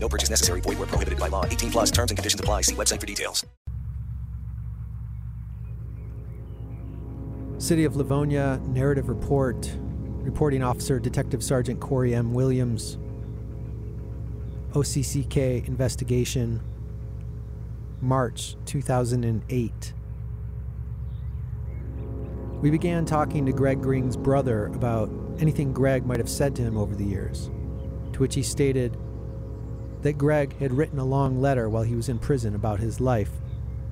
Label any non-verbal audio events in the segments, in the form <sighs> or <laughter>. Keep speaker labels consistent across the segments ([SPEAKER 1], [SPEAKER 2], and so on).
[SPEAKER 1] No purchase necessary. Void where prohibited by law. 18 plus terms and conditions apply. See website for details.
[SPEAKER 2] City of Livonia narrative report. Reporting officer Detective Sergeant Corey M. Williams. OCCK investigation. March 2008. We began talking to Greg Green's brother about anything Greg might have said to him over the years, to which he stated that Greg had written a long letter while he was in prison about his life,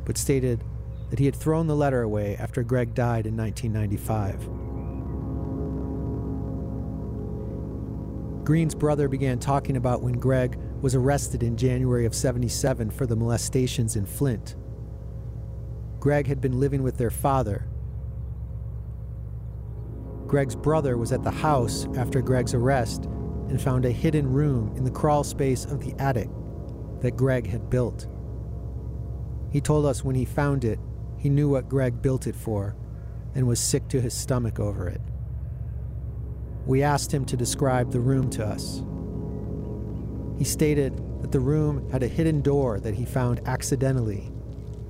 [SPEAKER 2] but stated that he had thrown the letter away after Greg died in 1995. Green's brother began talking about when Greg was arrested in January of 77 for the molestations in Flint. Greg had been living with their father. Greg's brother was at the house after Greg's arrest and found a hidden room in the crawl space of the attic that Greg had built. He told us when he found it, he knew what Greg built it for and was sick to his stomach over it. We asked him to describe the room to us. He stated that the room had a hidden door that he found accidentally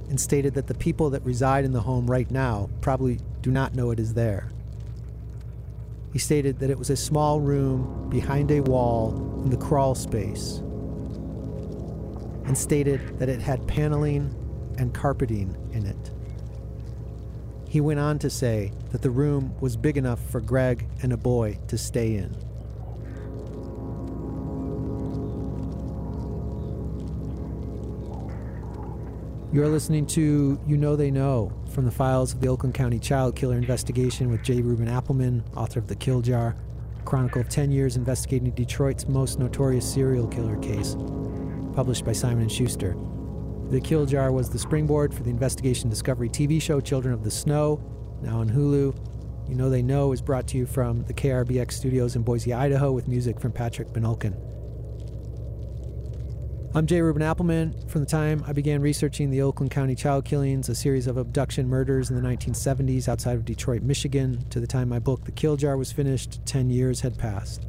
[SPEAKER 2] and stated that the people that reside in the home right now probably do not know it is there. He stated that it was a small room behind a wall in the crawl space and stated that it had paneling and carpeting in it. He went on to say that the room was big enough for Greg and a boy to stay in. You're listening to You Know They Know from the files of the Oakland County Child Killer Investigation with J. Reuben Appleman, author of The Kill Jar, chronicle of 10 years investigating Detroit's most notorious serial killer case, published by Simon & Schuster. The Kill Jar was the springboard for the investigation discovery TV show Children of the Snow, now on Hulu. You Know They Know is brought to you from the KRBX studios in Boise, Idaho, with music from Patrick Benolkin. I'm J. Reuben Appleman. From the time I began researching the Oakland County child killings, a series of abduction murders in the 1970s outside of Detroit, Michigan, to the time my book, The Kill Jar, was finished, 10 years had passed.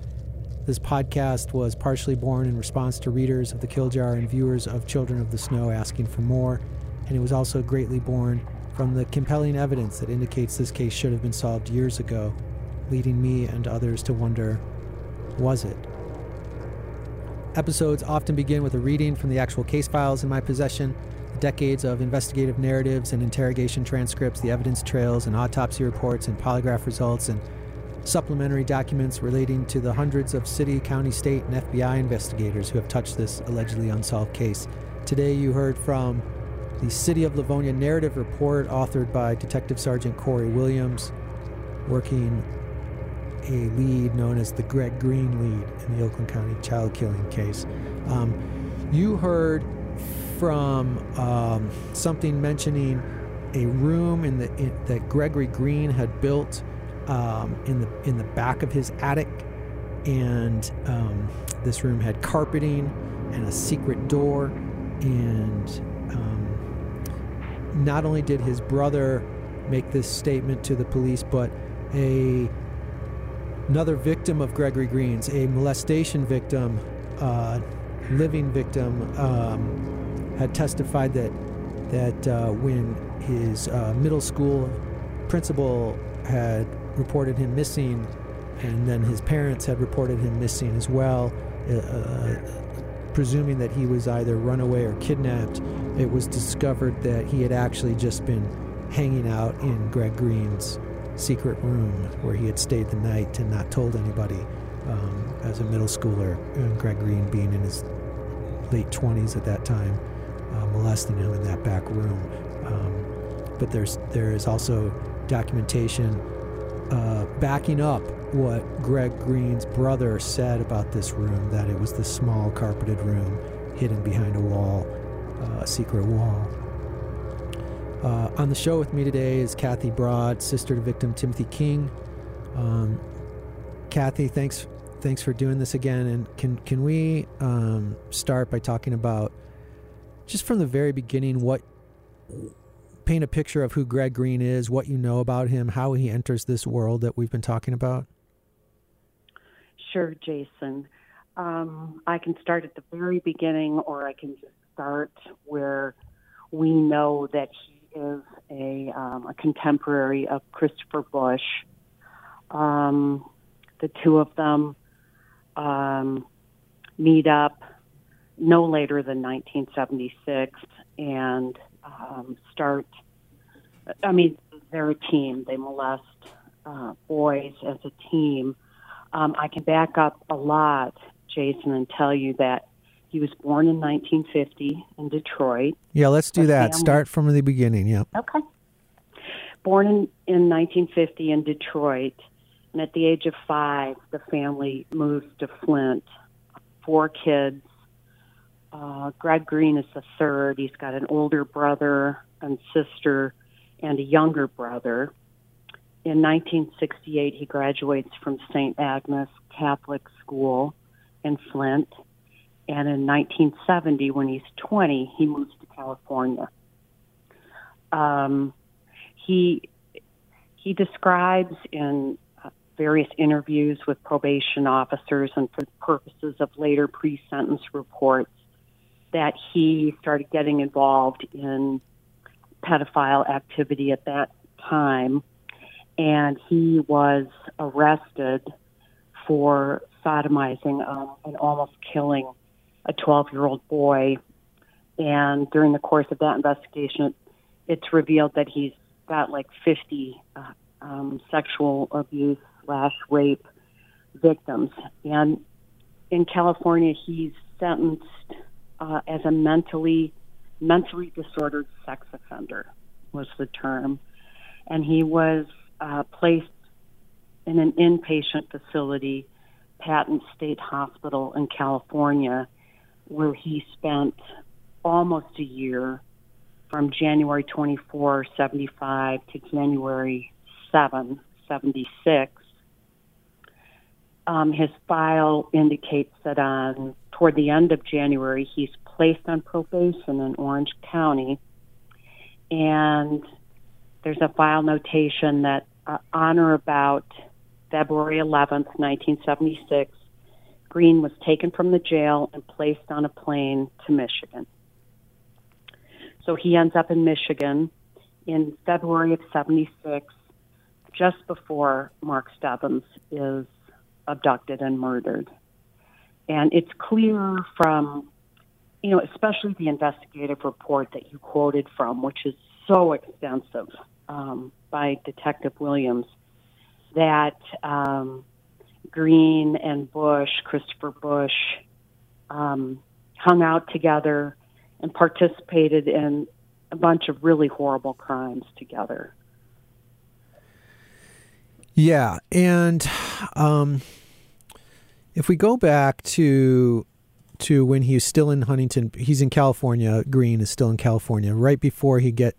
[SPEAKER 2] This podcast was partially born in response to readers of The Kill Jar and viewers of Children of the Snow asking for more, and it was also greatly born from the compelling evidence that indicates this case should have been solved years ago, leading me and others to wonder was it? Episodes often begin with a reading from the actual case files in my possession, the decades of investigative narratives and interrogation transcripts, the evidence trails and autopsy reports and polygraph results, and supplementary documents relating to the hundreds of city, county, state, and FBI investigators who have touched this allegedly unsolved case. Today, you heard from the City of Livonia narrative report authored by Detective Sergeant Corey Williams, working a lead known as the Greg Green lead in the Oakland County child killing case. Um, you heard from um, something mentioning a room in the in, that Gregory Green had built um, in the in the back of his attic, and um, this room had carpeting and a secret door. And um, not only did his brother make this statement to the police, but a another victim of Gregory Green's, a molestation victim, uh, living victim, um, had testified that that uh, when his uh, middle school principal had reported him missing, and then his parents had reported him missing as well, uh, uh, presuming that he was either runaway or kidnapped, it was discovered that he had actually just been hanging out in Greg Green's secret room where he had stayed the night and not told anybody um, as a middle schooler, and Greg Green being in his late 20s at that time, uh, molesting him in that back room. Um, but there's there is also documentation uh, backing up what Greg Green's brother said about this room that it was this small carpeted room hidden behind a wall, uh, a secret wall. Uh, on the show with me today is Cathy Broad, sister to victim Timothy King. Um, Cathy, thanks thanks for doing this again. And can can we um, start by talking about just from the very beginning what paint a picture of who Greg Green is, what you know about him, how he enters this world that we've been talking about?
[SPEAKER 3] Sure, Jason. Um, I can start at the very beginning, or I can just start where we know that he is a, um, a contemporary of Christopher Busch. Um, the two of them um, meet up no later than 1976 and um, start. I mean, they're a team. They molest uh, boys as a team. Um, I can back up a lot, Jason, and tell you that he was born in 1950 in Detroit.
[SPEAKER 2] Yeah, let's do that.
[SPEAKER 3] family-
[SPEAKER 2] Start from the beginning. Yeah.
[SPEAKER 3] Okay. Born in, in 1950 in Detroit, and at the age of five, the family moves to Flint. Four kids. Uh, Greg Green is the third. He's got an older brother and sister, and a younger brother. In 1968, he graduates from St. Agnes Catholic School in Flint. And in 1970, when he's 20, he moves to California. Um, he he describes in uh, various interviews with probation officers and for purposes of later pre-sentence reports that he started getting involved in pedophile activity at that time and he was arrested for sodomizing um, and almost killing a 12 year old boy. And during the course of that investigation it's revealed that he's got like 50 uh, um, sexual abuse slash rape victims. And in California, he's sentenced uh, as a mentally mentally disordered sex offender was the term, and he was uh, placed in an inpatient facility, Patton State Hospital in California, where he spent almost a year from January 24, 75 to January 7, 76. Um, his file indicates that on toward the end of January, he's placed on probation in Orange County, and there's a file notation that uh, on or about February 11th, 1976, Green was taken from the jail and placed on a plane to Michigan. So he ends up in Michigan in February of 76, just before Mark Stebbins is abducted and murdered. And it's clear from, you know, especially the investigative report that you quoted from, which is so extensive um, by Detective Williams, that um, Green and Busch, Christopher Busch, um, hung out together and participated in a bunch of really horrible crimes together.
[SPEAKER 2] Yeah, and um, if we go back to to when he's still in Huntington, he's in California. Green is still in California. Right before he get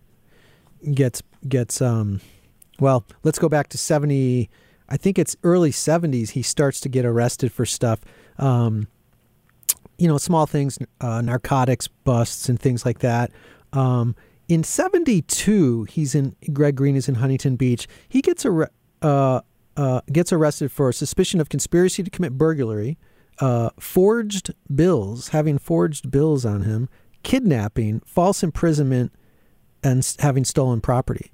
[SPEAKER 2] gets gets um, well, let's go back to seventy. I think it's early seventies. He starts to get arrested for stuff. Um, you know, small things, uh, narcotics busts and things like that. Um, in 72, he's in, Greg Green is in Huntington Beach. He gets, ar- uh, uh, gets arrested for suspicion of conspiracy to commit burglary, uh, forged bills, having forged bills on him, kidnapping, false imprisonment, and having stolen property.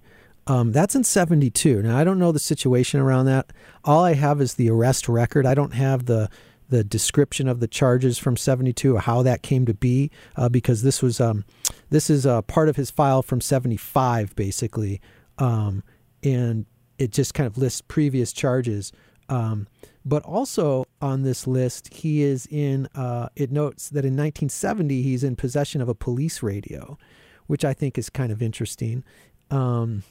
[SPEAKER 2] Um, that's in 72. Now, I don't know the situation around that. All I have is the arrest record. I don't have the the description of the charges from 72 or how that came to be uh, because this was um, this is uh, part of his file from 75 basically um, and it just kind of lists previous charges um, but also on this list he is in uh, it notes that in 1970 he's in possession of a police radio which i think is kind of interesting um,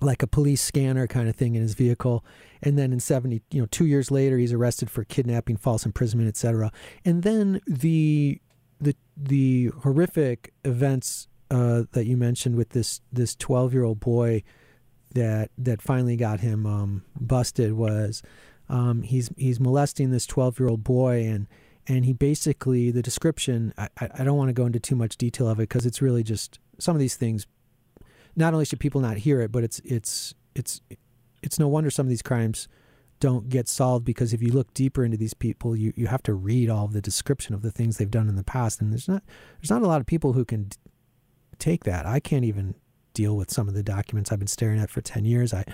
[SPEAKER 2] like a police scanner kind of thing in his vehicle. And then in 70 you know 2 years later he's arrested for kidnapping false imprisonment etc and then the the the horrific events uh, that you mentioned with this this 12 year old boy that that finally got him um, busted was um, he's he's molesting this 12 year old boy and and he basically the description I, I don't want to go into too much detail of it because it's really just some of these things not only should people not hear it but it's it's it's it's no wonder some of these crimes don't get solved because if you look deeper into these people you, you have to read all the description of the things they've done in the past and there's not there's not a lot of people who can take that. I can't even deal with some of the documents I've been staring at for 10 years. I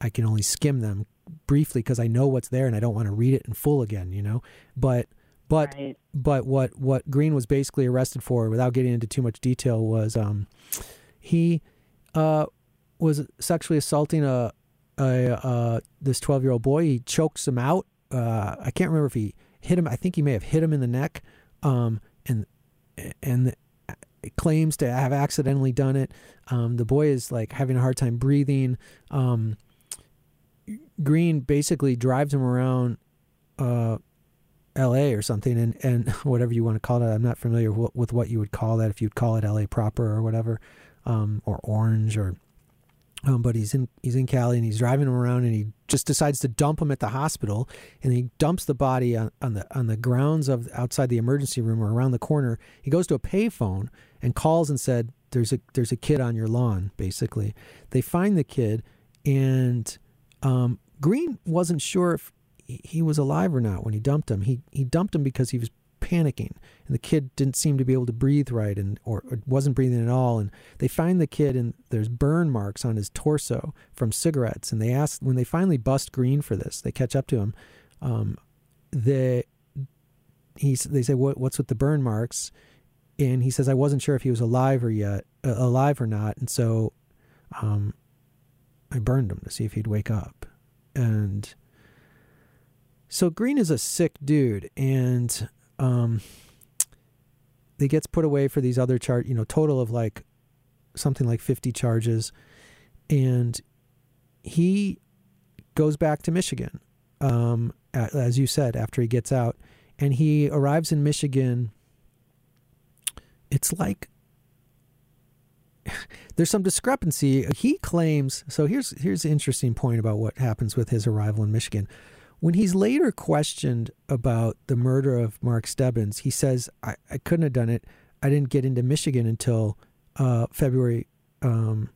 [SPEAKER 2] I can only skim them briefly because I know what's there and I don't want to read it in full again you know? But but
[SPEAKER 3] Right.
[SPEAKER 2] but what what Green was basically arrested for, without getting into too much detail, was um, he uh, was sexually assaulting a, a uh, this twelve year old boy. He chokes him out. Uh, I can't remember if he hit him. I think he may have hit him in the neck, um, and and claims to have accidentally done it. Um, the boy is like having a hard time breathing. Um, Green basically drives him around uh, L.A. or something, and, and <laughs> whatever you want to call it. I'm not familiar with what you would call that. If you'd call it L.A. proper or whatever, um, or Orange, or um, but he's in he's in Cali and he's driving him around, and he just decides to dump him at the hospital, and he dumps the body on, on the on the grounds of outside the emergency room or around the corner. He goes to a payphone and calls and said, "There's a there's a kid on your lawn." Basically, they find the kid, and um, Green wasn't sure if he- was alive or not when he dumped him. He he dumped him because he was panicking, and the kid didn't seem to be able to breathe right, and or, or wasn't breathing at all. And they find the kid, and there's burn marks on his torso from cigarettes. And they ask when they finally bust Green for this, they catch up to him. Um, they he's they say what what's with the burn marks, and he says I wasn't sure if he was alive or yet uh, alive or not, and so um, I burned him to see if he'd wake up, and so Green is a sick dude, and um, he gets put away for these other charge, you know, total of like something like fifty charges, and he goes back to Michigan, um, as you said, after he gets out, and he arrives in Michigan. It's like <laughs> there's some discrepancy. He claims so. Here's here's the interesting point about what happens with his arrival in Michigan. When he's later questioned about the murder of Mark Stebbins, he says, "I, I couldn't have done it. I didn't get into Michigan until uh, February um,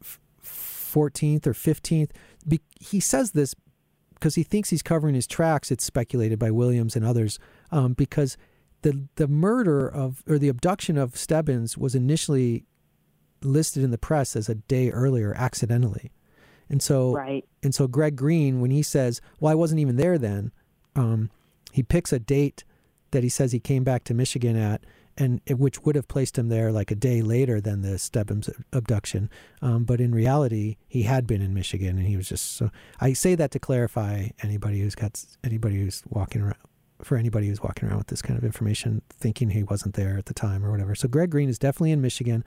[SPEAKER 2] f- 14th or 15th." Be- he says this because he thinks he's covering his tracks. It's speculated by Williams and others um, because the the murder of or the abduction of Stebbins was initially listed in the press as a day earlier accidentally. And so
[SPEAKER 3] Right.
[SPEAKER 2] and so Greg Green when he says, "Well, I wasn't even there then." Um, he picks a date that he says he came back to Michigan at and it, which would have placed him there like a day later than the Stebbins abduction. Um, but in reality, he had been in Michigan, and he was just so. I say that to clarify anybody who's got anybody who's walking around for anybody who's walking around with this kind of information, thinking he wasn't there at the time or whatever. So Greg Green is definitely in Michigan.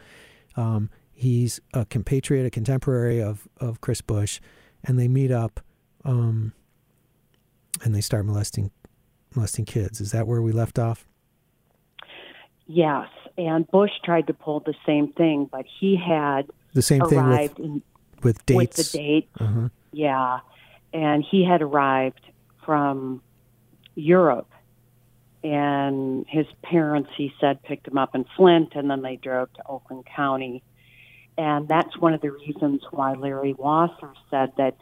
[SPEAKER 2] Um, he's a compatriot, a contemporary of of Chris Busch, and they meet up, um, and they start molesting molesting kids. Is that where we left off?
[SPEAKER 3] Yes. And Busch tried to pull the same thing, but he had
[SPEAKER 2] The same thing with
[SPEAKER 3] in,
[SPEAKER 2] with dates.
[SPEAKER 3] with the date.
[SPEAKER 2] Uh-huh.
[SPEAKER 3] Yeah. And he had arrived from Europe. And his parents, he said, picked him up in Flint, and then they drove to Oakland County. And that's one of the reasons why Larry Wasser said that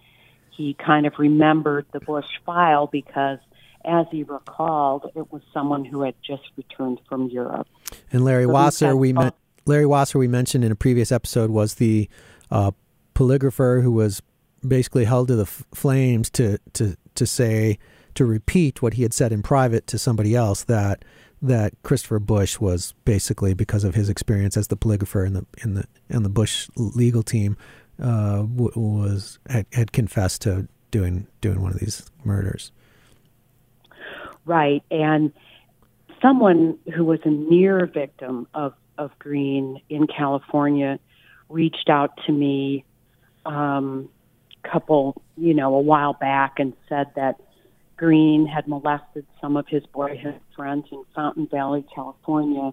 [SPEAKER 3] he kind of remembered the Busch file because, as he recalled, it was someone who had just returned from Europe.
[SPEAKER 2] And Larry
[SPEAKER 3] So
[SPEAKER 2] Wasser, we met. Larry Wasser, we mentioned in a previous episode, was the uh, polygrapher who was basically held to the f- flames to to to say to repeat what he had said in private to somebody else that that Christopher Busch was basically because of his experience as the polygrapher in the in the in the Busch legal team uh, was had, had confessed to doing doing one of these murders.
[SPEAKER 3] Right. And someone who was a near victim of, of Green in California reached out to me um, couple, you know, a while back and said that Green had molested some of his boyhood friends in Fountain Valley, California,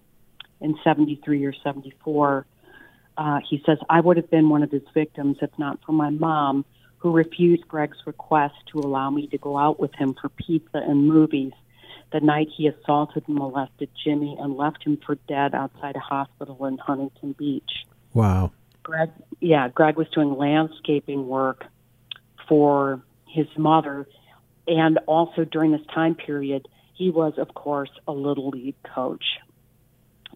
[SPEAKER 3] in 73 or 74. Uh, he says, I would have been one of his victims if not for my mom, who refused Greg's request to allow me to go out with him for pizza and movies the night he assaulted and molested Jimmy and left him for dead outside a hospital in Huntington Beach.
[SPEAKER 2] Wow.
[SPEAKER 3] Greg, yeah, Greg was doing landscaping work for his mother, and also during this time period, he was, of course, a little league coach.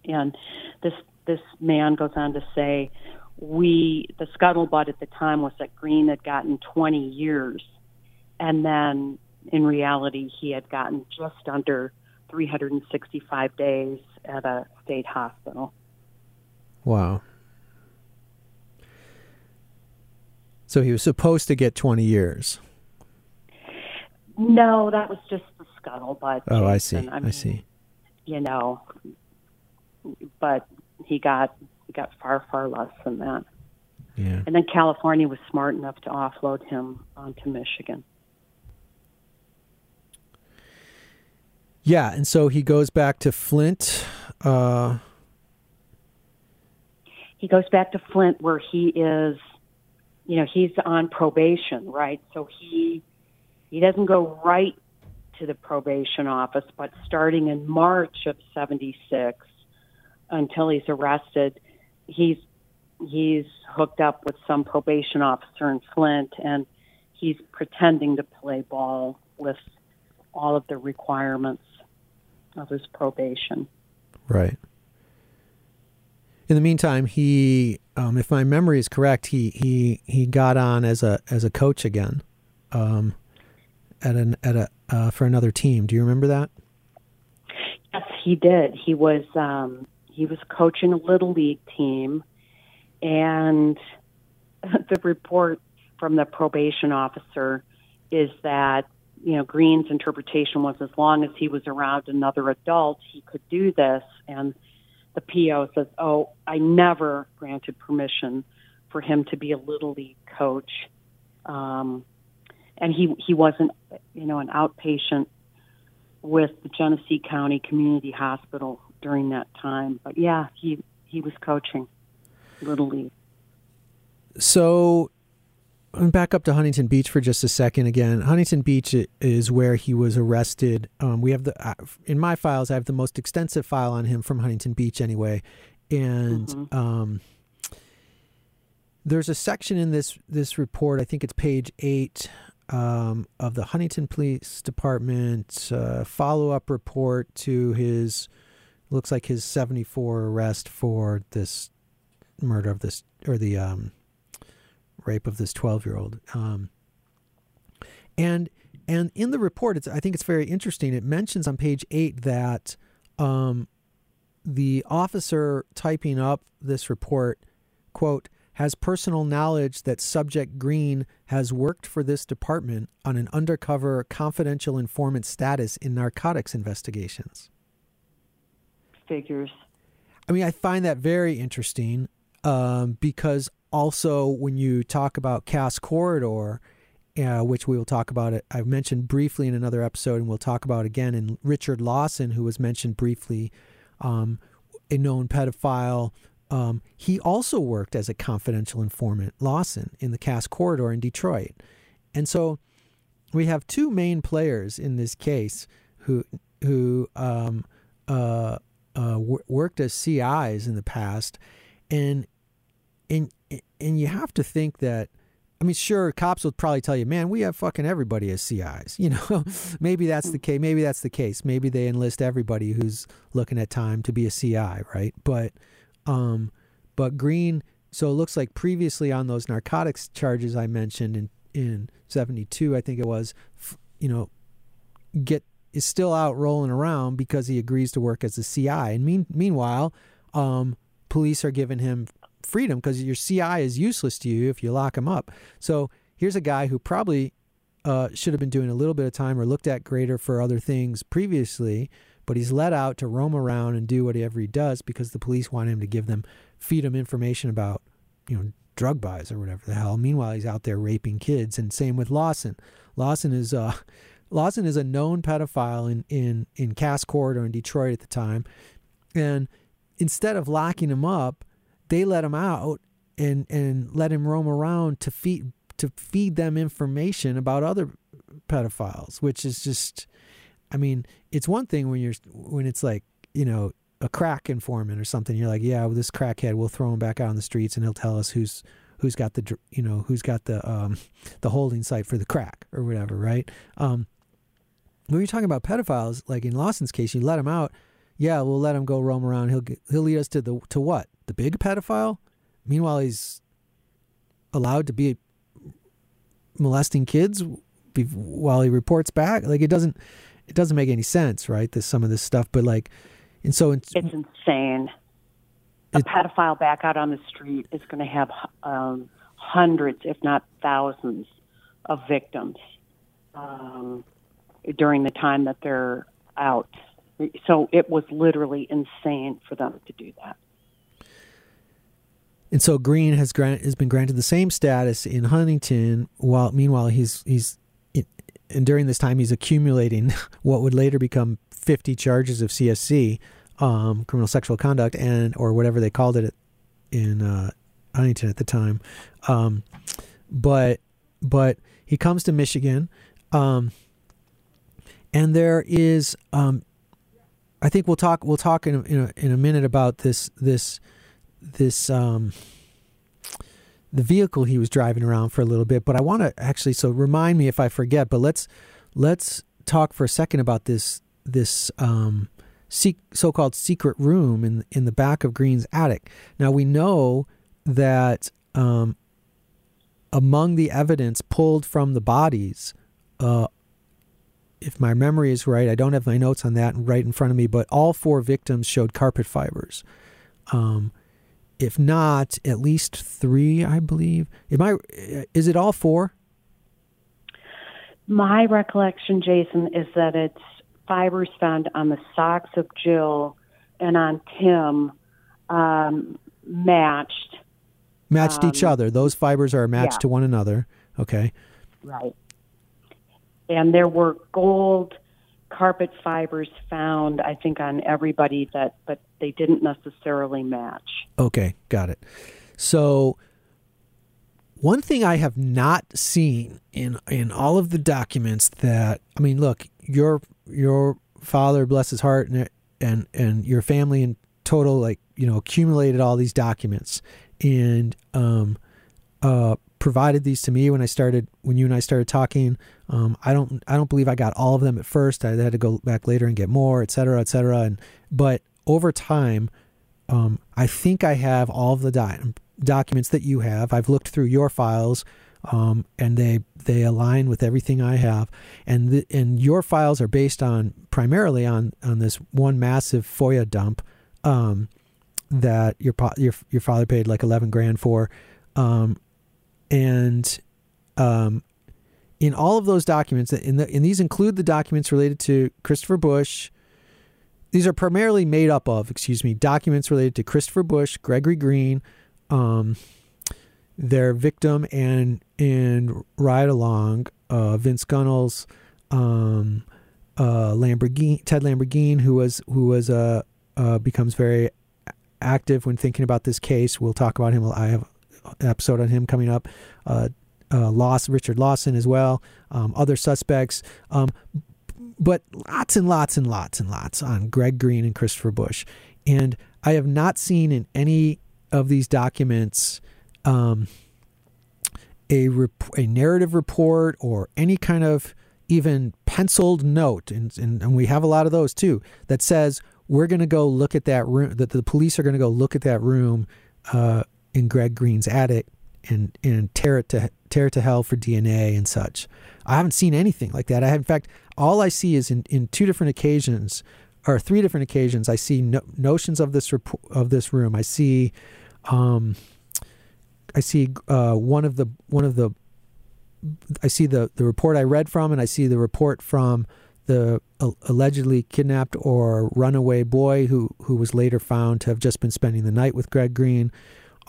[SPEAKER 3] And this this man goes on to say, we the scuttlebutt at the time was that Green had gotten 20 years, and then in reality he had gotten just under 365 days at a state hospital.
[SPEAKER 2] Wow. So he was supposed to get 20 years.
[SPEAKER 3] No, that was just the scuttlebutt.
[SPEAKER 2] Oh, I see.
[SPEAKER 3] I,
[SPEAKER 2] I, see.
[SPEAKER 3] You know, but he got he got far far less than that.
[SPEAKER 2] Yeah.
[SPEAKER 3] And then California was smart enough to offload him onto Michigan.
[SPEAKER 2] Yeah, and so he goes back to Flint. Uh,
[SPEAKER 3] He goes back to Flint where he is, you know, he's on probation, right? So he he doesn't go right to the probation office, but starting in March of '76 until he's arrested, he's he's hooked up with some probation officer in Flint, and he's pretending to play ball with all of the requirements of his probation.
[SPEAKER 2] right. In the meantime, he, um, if my memory is correct, he, he, he got on as a as a coach again, um, at an at a uh, for another team. Do you remember that?
[SPEAKER 3] Yes, he did. He was um, he was coaching a little league team, and <laughs> the report from the probation officer is that you know Green's interpretation was as long as he was around another adult, he could do this, and the PO says, "Oh, I never granted permission for him to be a little league coach." Um, and he he wasn't, you know, an outpatient with the Genesee County Community Hospital during that time. But yeah, he he was coaching little league.
[SPEAKER 2] So, I'm back up to Huntington Beach for just a second. Again, Huntington Beach is where he was arrested. Um, we have the in my files. I have the most extensive file on him from Huntington Beach, anyway. And um, there's a section in this this report. I think it's page eight um, of the Huntington Police Department uh, follow up report to his looks like his 74 arrest for this murder of this or the um, rape of this 12 year old. Um, and and in the report, it's I think it's very interesting. It mentions on page eight that um, the officer typing up this report, quote, has personal knowledge that subject Green has worked for this department on an undercover confidential informant status in narcotics investigations.
[SPEAKER 3] Figures.
[SPEAKER 2] I mean, I find that very interesting um, because also when you talk about Cass Corridor, uh, which we will talk about it, I've mentioned briefly in another episode, and we'll talk about again. And Richard Lawson, who was mentioned briefly, um, a known pedophile, um, he also worked as a confidential informant, Lawson, in the Cass Corridor in Detroit. And so we have two main players in this case who who um, uh, uh, w- worked as CIs in the past, and and and you have to think that. I mean, sure, cops will probably tell you, "Man, we have fucking everybody as CIs." <laughs> You know, maybe that's the case. Maybe that's the case. Maybe they enlist everybody who's looking at time to be a CI, right? But, um, but Green. So it looks like previously on those narcotics charges I mentioned in in '72, I think it was, you know, get is still out rolling around because he agrees to work as a CI. And mean, meanwhile, um, police are giving him freedom because your CI is useless to you if you lock him up. So here's a guy who probably uh, should have been doing a little bit of time or looked at greater for other things previously, but he's let out to roam around and do whatever he does because the police want him to give them, feed him information about, you know, drug buys or whatever the hell. Meanwhile, he's out there raping kids. And same with Lawson. Lawson is uh, <laughs> Lawson is a known pedophile in in in Cass Corridor in Detroit at the time, and instead of locking him up, they let him out and and let him roam around to feed to feed them information about other pedophiles, which is just, I mean, it's one thing when you're when it's like you know a crack informant or something. You're like, yeah, well, this crackhead, we'll throw him back out on the streets and he'll tell us who's who's got the you know who's got the um, the holding site for the crack or whatever, right? Um, when you're talking about pedophiles, like in Lawson's case, you let him out. Yeah, we'll let him go roam around. He'll get, he'll lead us to the to what? The big pedophile. Meanwhile, he's allowed to be molesting kids while he reports back. Like it doesn't it doesn't make any sense, right? This some of this stuff, but like, and so it's,
[SPEAKER 3] It's insane. A
[SPEAKER 2] It-
[SPEAKER 3] pedophile back out on the street is going to have um, hundreds, if not thousands, of victims um, during the time that they're out. So it was literally insane for them to do that.
[SPEAKER 2] And so Green has grant, has been granted the same status in Huntington. While meanwhile he's he's and during this time he's accumulating <laughs> what would later become 50 charges of CSC, um, criminal sexual conduct, and or whatever they called it in uh, Huntington at the time. Um, but but he comes to Michigan, um, and there is um, I think we'll talk we'll talk in a, in a, in a minute about this this this um the vehicle he was driving around for a little bit but i want to actually so remind me if i forget but let's let's talk for a second about this this um so-called secret room in in the back of green's attic. Now we know that um among the evidence pulled from the bodies uh if my memory is right i don't have my notes on that right in front of me but all four victims showed carpet fibers. Um if not at least three i believe am i is it all four
[SPEAKER 3] My recollection, Jason, is that it's fibers found on the socks of Jill and on Tim um, matched.
[SPEAKER 2] matched each
[SPEAKER 3] Um,
[SPEAKER 2] other those fibers are matched
[SPEAKER 3] yeah.
[SPEAKER 2] to one another okay
[SPEAKER 3] Right. And there were gold carpet fibers found, I think, on everybody that, but they didn't necessarily match.
[SPEAKER 2] okay got it so one thing i have not seen in in all of the documents that i mean look your your father bless his heart and and and your family in total like you know accumulated all these documents and um uh provided these to me when I started when you and I started talking. Um, I don't I don't believe I got all of them at first. I had to go back later and get more, et cetera, et cetera. And but over time, um, I think I have all of the di- documents that you have. I've looked through your files, um, and they they align with everything I have. And the, and your files are based on primarily on on this one massive FOIA dump um, that your your your father paid like eleven grand for. Um, and um, in all of those documents, in the, and these include the documents related to Christopher Busch. These are primarily made up of, excuse me, documents related to Christopher Busch, Gregory Green, um, their victim and and ride along, uh, Vince Gunnels, um, uh, Lamborgine, Ted Lamborgine, who was who was uh, uh, becomes very active when thinking about this case. We'll talk about him. I have episode on him coming up. Uh, uh, Loss, Richard Lawson as well. Um, other suspects. Um, but lots and lots and lots and lots on Greg Green and Christopher Busch. And I have not seen in any of these documents um, a rep- a narrative report or any kind of even penciled note, and, and, and we have a lot of those too, that says we're going to go look at that room, that the police are going to go look at that room uh, in Greg Green's attic and, and tear it to tear it to hell for DNA and such. I haven't seen anything like that. I in fact, all I see is in, in two different occasions or three different occasions, I see no, notions of this rep- of this room. I see, um, I see uh, one of the one of the, I see the the report I read from, and I see the report from the uh, allegedly kidnapped or runaway boy who who was later found to have just been spending the night with Greg Green,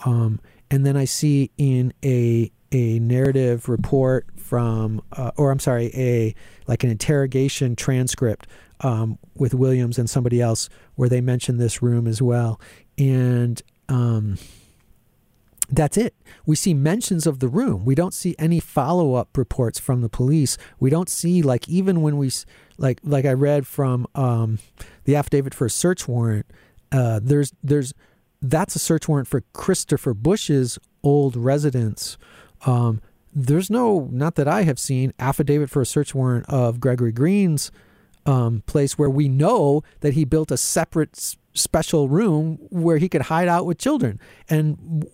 [SPEAKER 2] um, and then I see in a a narrative report from, uh, or I'm sorry, a like an interrogation transcript um, with Williams and somebody else where they mention this room as well, and um, that's it. We see mentions of the room. We don't see any follow up reports from the police. We don't see like even when we like like I read from um, the affidavit for a search warrant. Uh, there's there's that's a search warrant for Christopher Busch's old residence. Um, there's no, not that I have seen, affidavit for a search warrant of Gregory Green's um, place where we know that he built a separate s- special room where he could hide out with children. And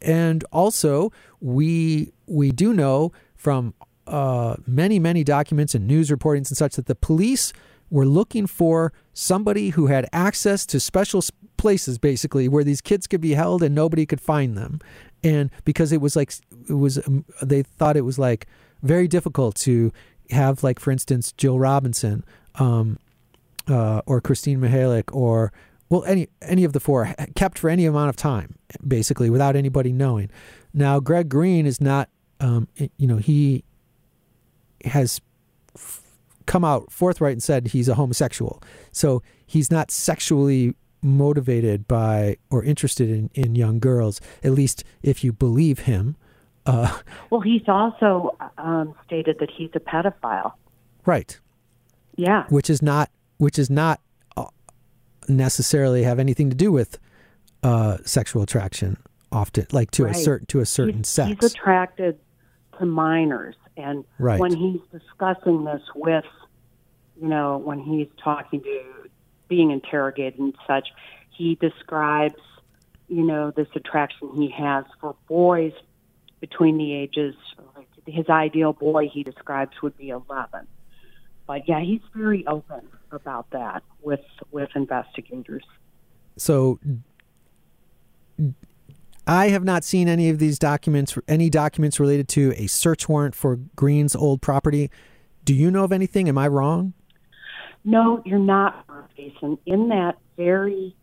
[SPEAKER 2] and also we we do know from uh, many many documents and news reportings and such that the police were looking for somebody who had access to special places basically where these kids could be held and nobody could find them. And because it was like it was um, they thought it was like very difficult to have like for instance Jill Robinson um, uh, or Kristine Mihelich or well any any of the four kept for any amount of time basically without anybody knowing. Now Greg Green is not um, you know he has come out forthright and said he's a homosexual so he's not sexually motivated by or interested in, in young girls, at least if you believe him. Uh,
[SPEAKER 3] well, he's also um, stated that he's a pedophile.
[SPEAKER 2] Right.
[SPEAKER 3] Yeah.
[SPEAKER 2] Which is not which is not uh, necessarily have anything to do with uh, sexual attraction. Often, like to
[SPEAKER 3] right.
[SPEAKER 2] a certain to a certain
[SPEAKER 3] he's,
[SPEAKER 2] sex.
[SPEAKER 3] He's attracted to minors, and
[SPEAKER 2] right.
[SPEAKER 3] when he's discussing this with, you know, when he's talking to being interrogated and such, he describes, you know, this attraction he has for boys between the ages. His ideal boy he describes would be 11. But yeah, he's very open about that with with investigators.
[SPEAKER 2] So I have not seen any of these documents, any documents related to a search warrant for Green's old property. Do you know of anything? Am I wrong?
[SPEAKER 3] No, you're not, Jason. In that very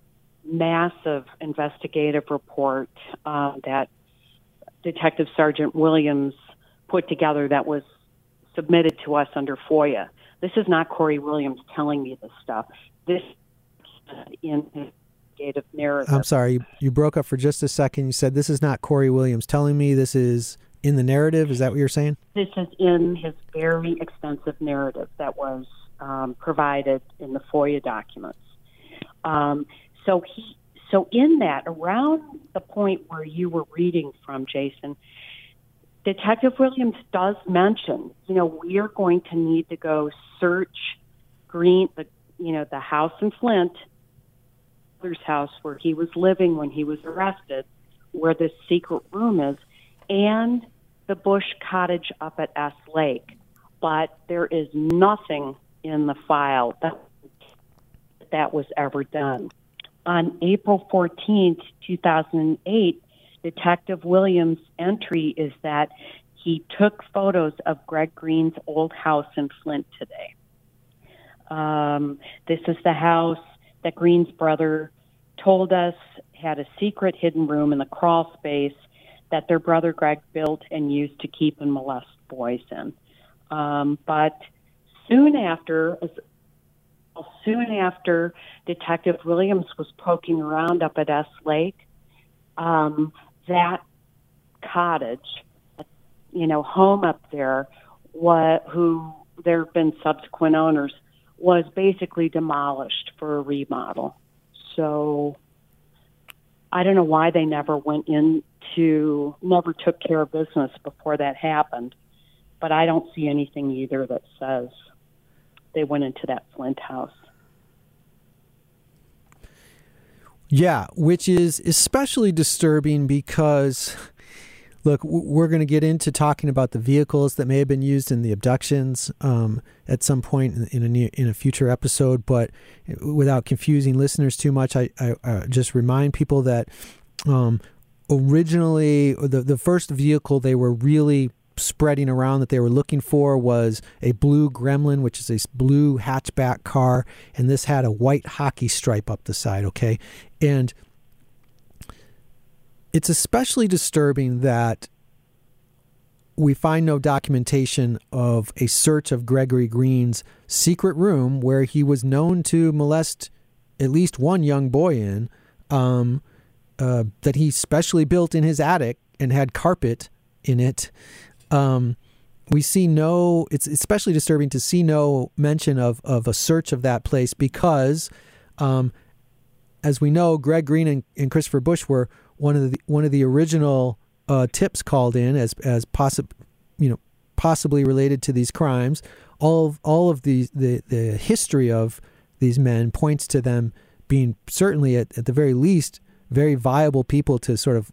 [SPEAKER 3] massive investigative report uh, that Detective Sergeant Williams put together that was submitted to us under FOIA. This is not Corey Williams telling me this stuff. This in investigative narrative.
[SPEAKER 2] I'm sorry, you, you broke up for just a second. You said this is not Corey Williams telling me this is in the narrative. Is that what you're saying?
[SPEAKER 3] This is in his very extensive narrative that was um, provided in the FOIA documents. Um, so he, so in that, around the point where you were reading from, Jason, Detective Williams does mention, you know, we are going to need to go search Green, the, you know, the house in Flint, house where he was living when he was arrested, where this secret room is, and the Busch cottage up at Ess Lake. But there is nothing in the file that that was ever done. On April 14th, 2008, Detective Williams' entry is that he took photos of Greg Green's old house in Flint today. Um, this is the house that Green's brother told us had a secret hidden room in the crawl space that their brother Greg built and used to keep and molest boys in. Um, but soon after, soon after Detective Williams was poking around up at Ess Lake, um, that cottage, you know, home up there, what who there have been subsequent owners, was basically demolished for a remodel. So I don't know why they never went into, never took care of business before that happened. But I don't see anything either that says they went into that Flint house.
[SPEAKER 2] Yeah, which is especially disturbing because, look, we're going to get into talking about the vehicles that may have been used in the abductions um, at some point in a in a future episode. But without confusing listeners too much, I, I, I just remind people that um, originally the the first vehicle they were really spreading around that they were looking for was a blue Gremlin, which is a blue hatchback car, and this had a white hockey stripe up the side. Okay, and it's especially disturbing that we find no documentation of a search of Gregory Green's secret room where he was known to molest at least one young boy in, um, uh, that he specially built in his attic and had carpet in it. Um, we see no, it's especially disturbing to see no mention of, of a search of that place because, um, as we know, Greg Green and, and Christopher Busch were one of the one of the original uh, tips called in as as possible, you know, possibly related to these crimes. All of, all of the, the the history of these men points to them being certainly at, at the very least very viable people to sort of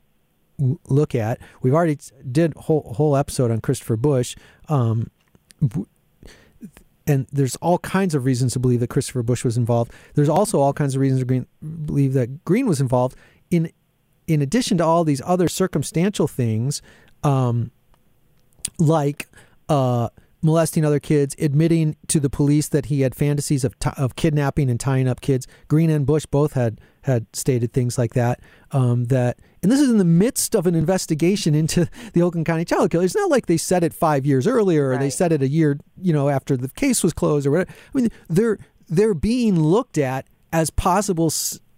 [SPEAKER 2] look at. We've already did whole whole episode on Christopher Busch. Um, and there's all kinds of reasons to believe that Christopher Busch was involved. There's also all kinds of reasons to believe that Green was involved in in addition to all these other circumstantial things, um, like uh, molesting other kids, admitting to the police that he had fantasies of, t- of kidnapping and tying up kids. Green and Busch both had had stated things like that. Um, that and this is in the midst of an investigation into the Oakland County child killer. It's not like they said it five years earlier or right. they said it a year, you know, after the case was closed or whatever. I mean, they're they're being looked at as possible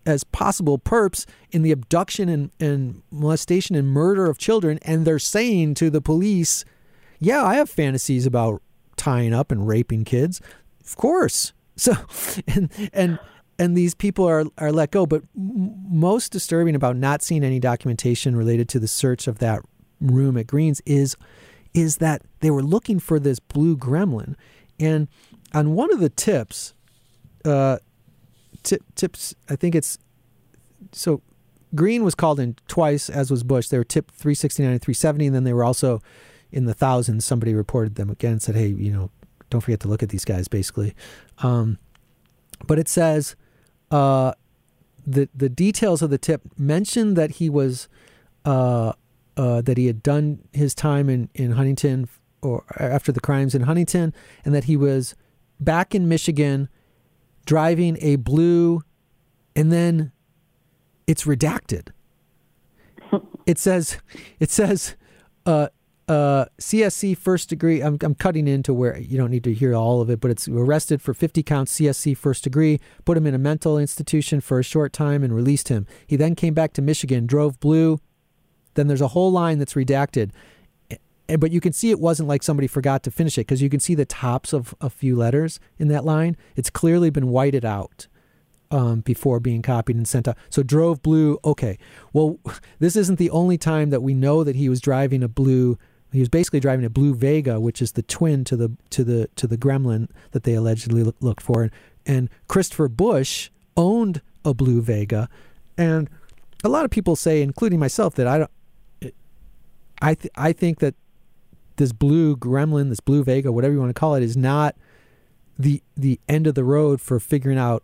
[SPEAKER 2] as possible perps in the abduction and, and molestation and murder of children, and they're saying to the police, "Yeah, I have fantasies about tying up and raping kids, of course." <laughs> So, and and and these people are are let go. But most disturbing about not seeing any documentation related to the search of that room at Greens is is that they were looking for this blue gremlin, and on one of the tips, uh, tip, tips. I think it's so. Green was called in twice, as was Busch. They were tipped 369 and 370, and then they were also in the thousands. Somebody reported them again and said, "Hey, you know, don't forget to look at these guys." Basically, um, but it says uh, the the details of the tip mention that he was uh, uh, that he had done his time in in Huntington or after the crimes in Huntington, and that he was back in Michigan driving a blue, and then it's redacted. <laughs> it says, it says, uh, uh, CSC first degree. I'm, I'm cutting into where you don't need to hear all of it, but it's arrested for 50 counts CSC first degree, put him in a mental institution for a short time, and released him. He then came back to Michigan, drove blue. Then there's a whole line that's redacted. But you can see it wasn't like somebody forgot to finish it because you can see the tops of a few letters in that line. It's clearly been whited out um, before being copied and sent out. So drove blue. Okay. Well, <laughs> this isn't the only time that we know that he was driving a blue he was basically driving a blue Vega, which is the twin to the to the to the Gremlin that they allegedly look, looked for. And Christopher Busch owned a blue Vega, and a lot of people say, including myself, that I don't. I th- I think that this blue Gremlin, this blue Vega, whatever you want to call it, is not the the end of the road for figuring out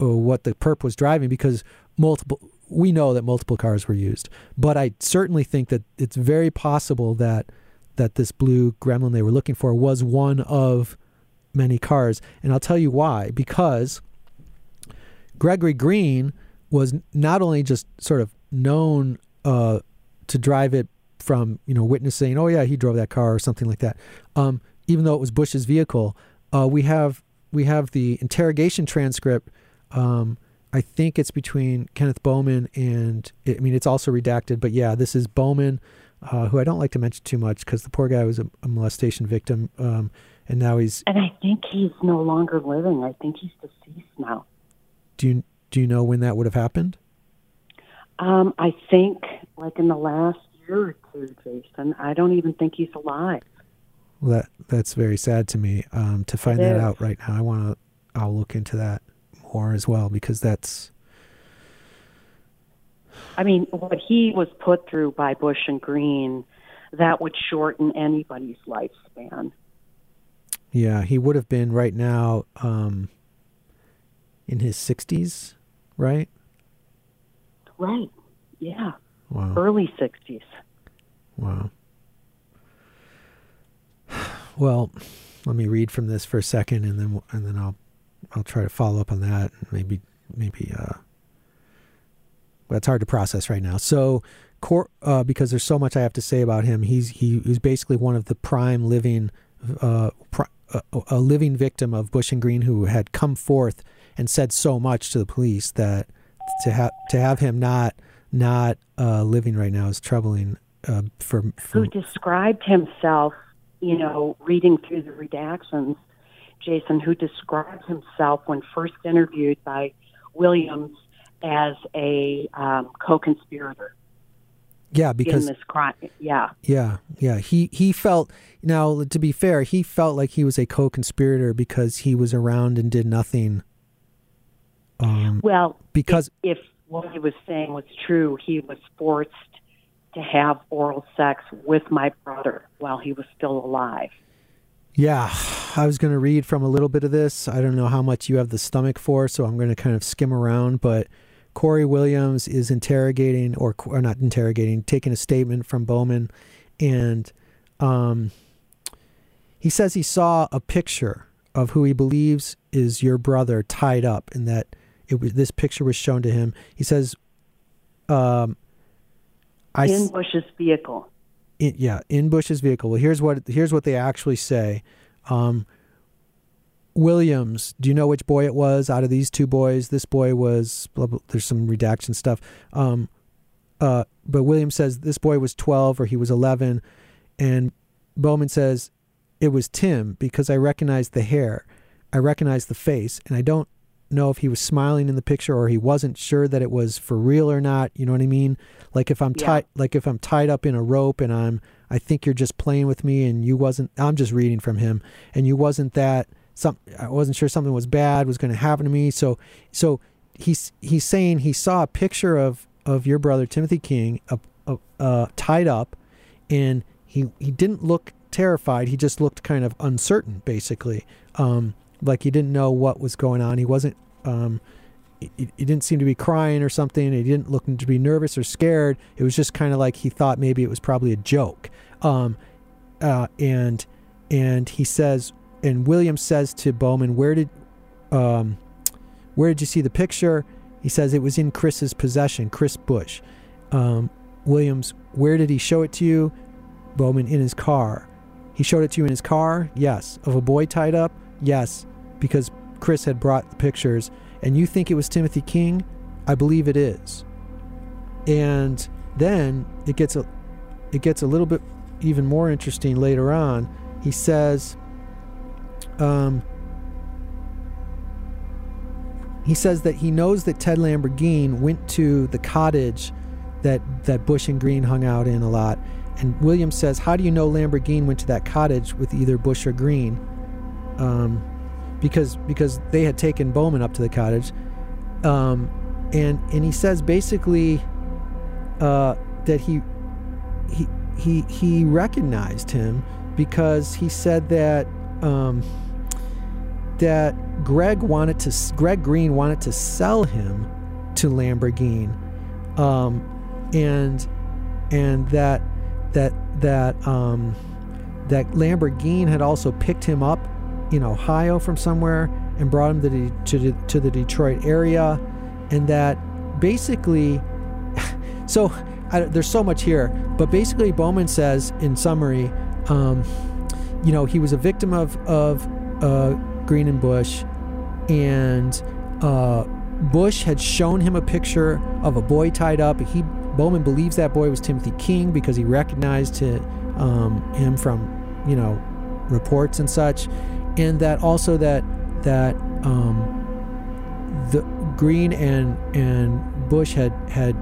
[SPEAKER 2] uh, what the perp was driving because multiple we know that multiple cars were used, but I certainly think that it's very possible that that this blue gremlin they were looking for was one of many cars. And I'll tell you why. Because Gregory Green was not only just sort of known uh, to drive it from you know witnessing, oh yeah, he drove that car or something like that. Um, even though it was Busch's vehicle, uh, we have we have the interrogation transcript um, I think it's between Kenneth Bowman and I mean it's also redacted, but yeah, this is Bowman, uh, who I don't like to mention too much because the poor guy was a, a molestation victim, um, and now he's
[SPEAKER 3] and I think he's no longer living. I think he's deceased now.
[SPEAKER 2] Do you do you know when that would have happened?
[SPEAKER 3] Um, I think like in the last year or two, Jason. I don't even think he's alive.
[SPEAKER 2] Well, that that's very sad to me. Um, to find it that is. out right now, I want to. I'll look into that more as well because that's.
[SPEAKER 3] I mean, what he was put through by Busch and Green, that would shorten anybody's lifespan.
[SPEAKER 2] Yeah, he would have been right now um, in his 60s, right?
[SPEAKER 3] Right. Yeah.
[SPEAKER 2] Wow.
[SPEAKER 3] Early 60s.
[SPEAKER 2] Wow. <sighs> Well, let me read from this for a second, and then and then I'll I'll try to follow up on that. Maybe maybe uh, it's hard to process right now. So Cor- uh, because there's so much I have to say about him. He's he was basically one of the prime living, uh, uh, a living victim of Busch and Green, who had come forth and said so much to the police that to have to have him not not uh, living right now is troubling. Uh, for, for
[SPEAKER 3] Who described himself, you know, reading through the redactions, Jason, who described himself when first interviewed by Williams as a um, co-conspirator
[SPEAKER 2] yeah
[SPEAKER 3] in
[SPEAKER 2] because
[SPEAKER 3] this crime. Yeah,
[SPEAKER 2] Yeah, yeah. He he felt now to be fair, he felt like he was a co-conspirator because he was around and did nothing. Um,
[SPEAKER 3] well,
[SPEAKER 2] because
[SPEAKER 3] if what he was saying was true, he was forced to have oral sex with my brother while he was still alive.
[SPEAKER 2] Yeah, I was going to read from a little bit of this. I don't know how much you have the stomach for, so I'm going to kind of skim around. But Corey Williams is interrogating, or, or not interrogating, taking a statement from Bowman, and um, he says he saw a picture of who he believes is your brother tied up, and that it was this picture was shown to him. He says, um, "I
[SPEAKER 3] in Busch's vehicle.
[SPEAKER 2] In, yeah, in Busch's vehicle. Well, here's what here's what they actually say. Um, Williams, do you know which boy it was out of these two boys? This boy was blah, blah, there's some redaction stuff. Um, uh, but Williams says this boy was 12 or he was 11, and Bowman says it was Tim because I recognized the hair, I recognized the face, and I don't know if he was smiling in the picture or he wasn't sure that it was for real or not. You know what I mean? Like if I'm
[SPEAKER 3] Yeah.
[SPEAKER 2] tied, like if I'm tied up in a rope and I'm, I think you're just playing with me and you wasn't. I'm just reading from him, and you wasn't that. Some I wasn't sure something was bad was going to happen to me. So, so he's he's saying he saw a picture of of your brother Timothy King, uh, uh, uh, tied up, and he he didn't look terrified. He just looked kind of uncertain, basically, um, like he didn't know what was going on. He wasn't. Um, he, he didn't seem to be crying or something. He didn't look to be nervous or scared. It was just kind of like he thought maybe it was probably a joke. Um, uh, and and he says, and William says to Bowman, "Where did, um, where did you see the picture?" He says it was in Chris's possession, Chris Busch. Um, Williams, where did he show it to you? Bowman, in his car. He showed it to you in his car? Yes. Of a boy tied up? Yes. Because Chris had brought the pictures. And you think it was Timothy King? I believe it is. And then it gets a it gets a little bit even more interesting later on. He says um he says that he knows that Ted Lamborgine went to the cottage that that Busch and Green hung out in a lot. And Williams says, "How do you know Lamborgine went to that cottage with either Busch or Green?" Um, because because they had taken Bowman up to the cottage, um, and and he says basically uh, that he he he he recognized him because he said that um, that Greg wanted to Greg Green wanted to sell him to Lamborgine, um, and and that that that um, that Lamborgine had also picked him up in Ohio from somewhere and brought him to the, to the, to the Detroit area, and that basically, <laughs> so I, there's so much here, but basically Bowman says in summary, um, you know, he was a victim of of uh, Green and Busch, and uh, Busch had shown him a picture of a boy tied up. He Bowman believes that boy was Timothy King because he recognized it, um, him from, you know, reports and such, and that also that that um, the Green and and Busch had had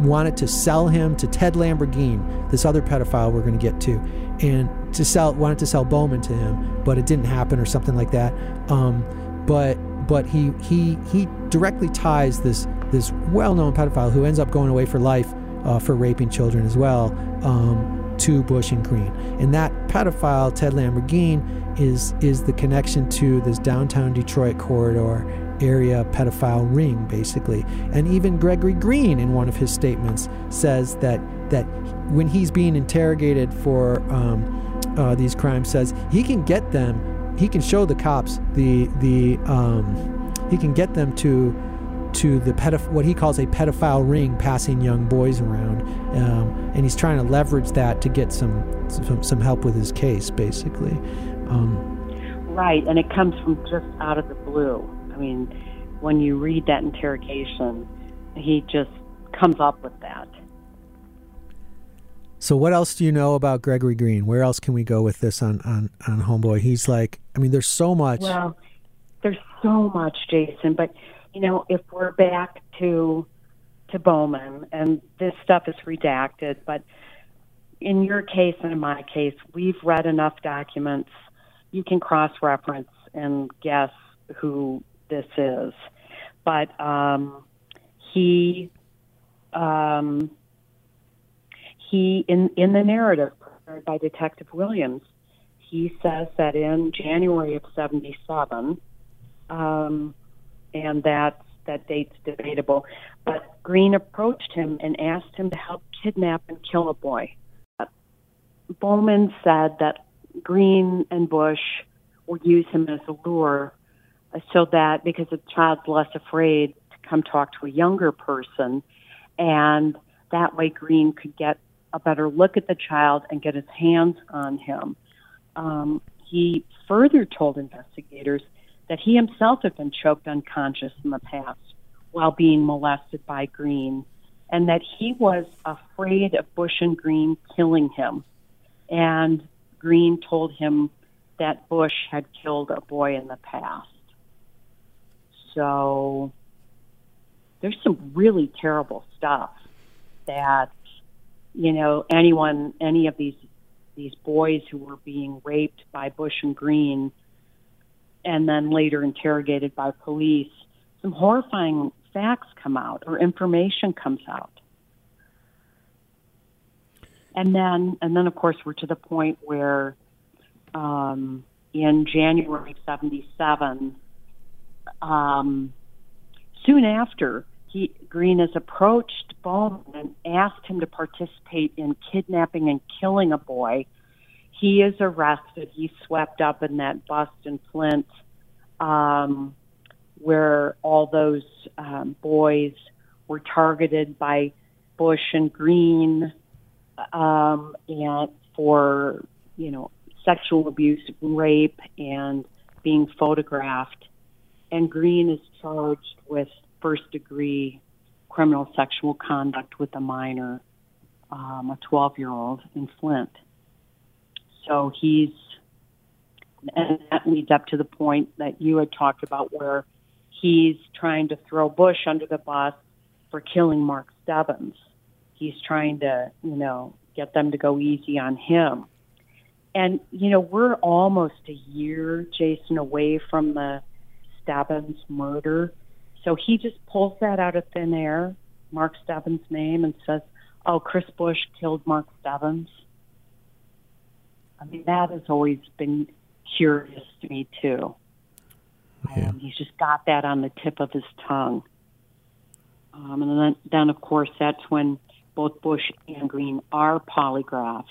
[SPEAKER 2] wanted to sell him to Ted Lamborgine, this other pedophile we're going to get to, and to sell wanted to sell Bowman to him, but it didn't happen or something like that. Um, but but he he he directly ties this this well-known pedophile who ends up going away for life uh, for raping children as well um, to Busch and Green, and that pedophile Ted Lamborgine is is the connection to this downtown Detroit corridor area pedophile ring basically. And even Gregory Green in one of his statements says that that when he's being interrogated for um, uh, these crimes says he can get them he can show the cops the the um, he can get them to to the pedoph- what he calls a pedophile ring passing young boys around, um, and he's trying to leverage that to get some some, some help with his case, basically. Um,
[SPEAKER 3] Right, and it comes from just out of the blue. I mean, when you read that interrogation, he just comes up with that.
[SPEAKER 2] so, what else do you know about Gregory Green? Where else can we go with this on on on Homeboy? He's like, I mean, there's so much.
[SPEAKER 3] Well, there's so much, Jason, but you know, if we're back to to Bowman, and this stuff is redacted, but in your case and in my case, we've read enough documents. You can cross reference and guess who this is. But um, he um, he in in the narrative prepared by Detective Williams, he says that in January of '77, um, and that that date's debatable. But Green approached him and asked him to help kidnap and kill a boy. Bowman said that Green and Busch would use him as a lure uh, so that because the child's less afraid to come talk to a younger person, and that way Green could get a better look at the child and get his hands on him. Um, he further told investigators that he himself had been choked unconscious in the past while being molested by Green, and that he was afraid of Busch and Green killing him. And Green told him that Busch had killed a boy in the past. So there's some really terrible stuff that you know anyone any of these these boys who were being raped by Busch and Green and then later interrogated by police some horrifying facts come out or information comes out and then and then of course we're to the point where um, in January of 77 um, soon after he Green has approached Bowman and asked him to participate in kidnapping and killing a boy. He is arrested. He's swept up in that bust in Flint, um, where all those um, boys were targeted by Busch and Green, um, and for you know sexual abuse, rape, and being photographed. And Green is charged with first degree criminal sexual conduct with a minor, um, a 12 year old in Flint. So he's, and that leads up to the point that you had talked about where he's trying to throw Busch under the bus for killing Mark Stebbins. He's trying to, you know, get them to go easy on him. And, you know, we're almost a year, Jason, away from the Stebbins murder. So he just pulls that out of thin air, Mark Stebbins' name, and says, oh, Chris Busch killed Mark Stebbins. I mean, that has always been curious to me, too.
[SPEAKER 2] Yeah.
[SPEAKER 3] Um, he's just got that on the tip of his tongue. Um, and then, then, of course, that's when both Busch and Green are polygraphed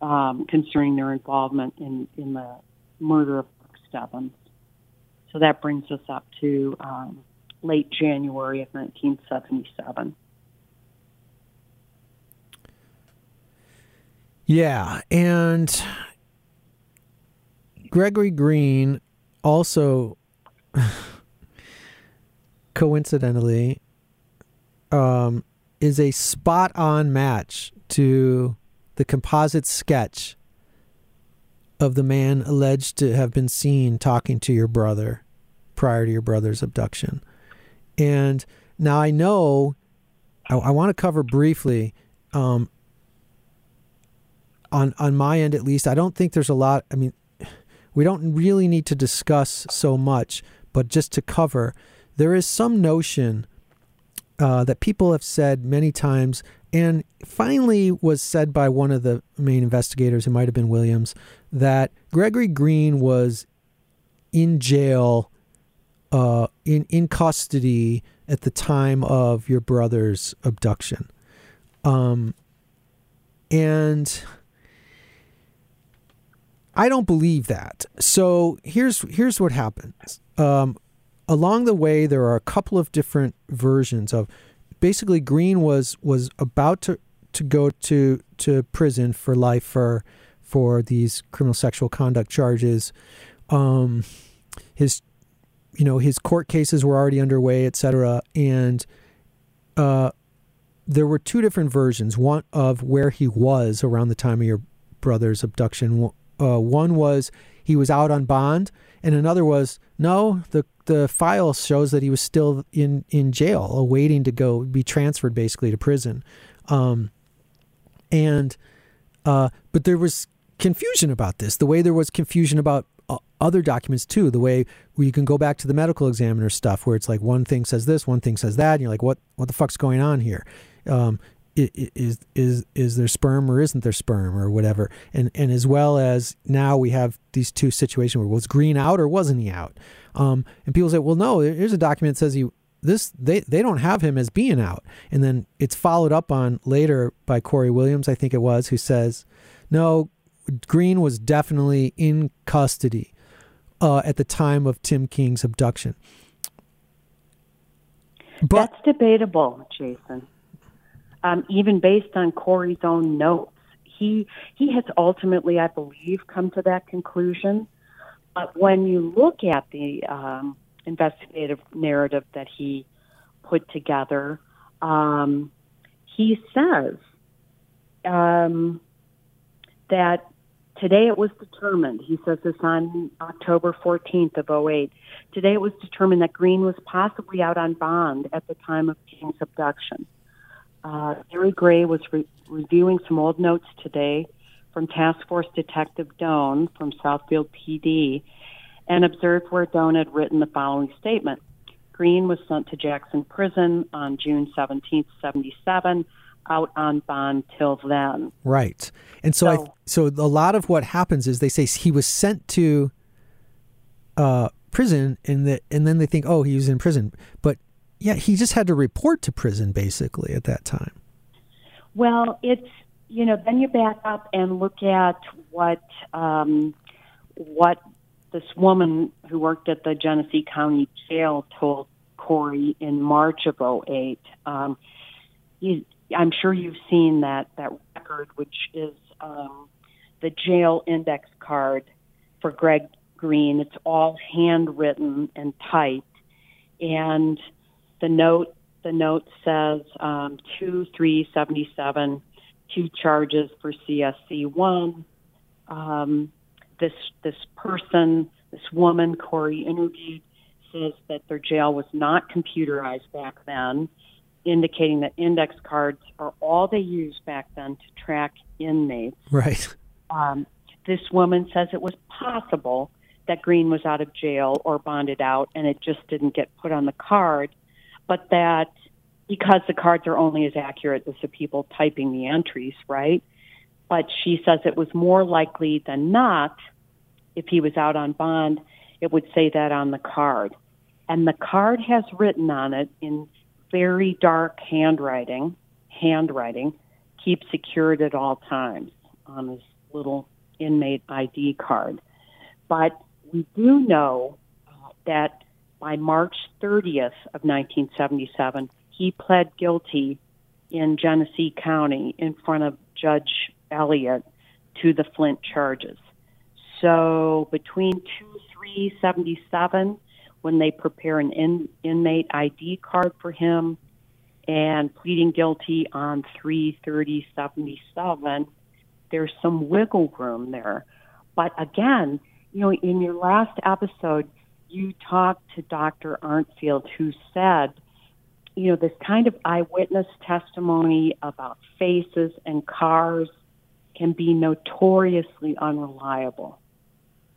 [SPEAKER 3] um, concerning their involvement in, in the murder of Mark Stebbins. So that brings us up to um, late January of 1977.
[SPEAKER 2] Yeah, and Gregory Green also <laughs> coincidentally um, is a spot on match to the composite sketch of the man alleged to have been seen talking to your brother prior to your brother's abduction. And now I know I, I want to cover briefly um, on on my end at least. I don't think there's a lot. I mean, we don't really need to discuss so much, but just to cover, there is some notion uh, that people have said many times, and finally was said by one of the main investigators, it might have been Williams, that Gregory Green was in jail, uh, in in custody at the time of your brother's abduction, um, and I don't believe that. So here's here's what happens. Um, along the way, there are a couple of different versions of. Basically, Green was was about to to go to to prison for life for for these criminal sexual conduct charges. Um, his you know his court cases were already underway, et cetera, and uh, there were two different versions. One of where he was around the time of your brother's abduction. Uh, one was he was out on bond, and another was no. the The file shows that he was still in in jail, awaiting to go be transferred basically to prison. Um, and uh, but there was confusion about this. The way there was confusion about uh, other documents too. The way where you can go back to the medical examiner stuff, where it's like one thing says this, one thing says that, and you're like, what what the fuck's going on here? Um, is is is there sperm or isn't there sperm or whatever? And and as well as now we have these two situations where was green out or wasn't he out? Um, and people say well no here's a document that says he this they they don't have him as being out. And then it's followed up on later by corey williams i think it was who says no green was definitely in custody uh, at the time of tim king's abduction.
[SPEAKER 3] But, that's debatable jason um, even based on Corey's own notes. He he has ultimately, I believe, come to that conclusion. But when you look at the um, investigative narrative that he put together, um, he says um, that today it was determined, he says this on October 14th of 08, today it was determined that Green was possibly out on bond at the time of King's abduction. Uh, Gary Gray was re- reviewing some old notes today from Task Force Detective Doan from Southfield PD and observed where Doan had written the following statement. Green was sent to Jackson Prison on June 17, 77, out on bond till then.
[SPEAKER 2] Right. And so, so, I, so a lot of what happens is they say he was sent to uh, prison and, the, and then they think, oh, he was in prison. But yeah, he just had to report to prison basically at that time.
[SPEAKER 3] Well, it's you know then you back up and look at what um, what this woman who worked at the Genesee County Jail told Corey in March of 08. Um, I'm sure you've seen that that record, which is um, the jail index card for Greg Green. It's all handwritten and typed, and the note the note says um, two three seventy seven, two charges for CSC one. Um, this this person, this woman Corey interviewed, says that their jail was not computerized back then, indicating that index cards are all they used back then to track inmates.
[SPEAKER 2] Right.
[SPEAKER 3] Um, this woman says it was possible that Green was out of jail or bonded out, and it just didn't get put on the card but that because the cards are only as accurate as the people typing the entries, right? But she says it was more likely than not, if he was out on bond, it would say that on the card. And the card has written on it in very dark handwriting, handwriting, keep secured at all times on his little inmate ID card. But we do know uh, that by March 30th of 1977, he pled guilty in Genesee County in front of Judge Elliott to the Flint charges. So between 2 3 77, when they prepare an in, inmate ID card for him, and pleading guilty on 3 30 77, there's some wiggle room there. But again, you know, in your last episode, you talked to Dr. Arntfield, who said, you know, this kind of eyewitness testimony about faces and cars can be notoriously unreliable.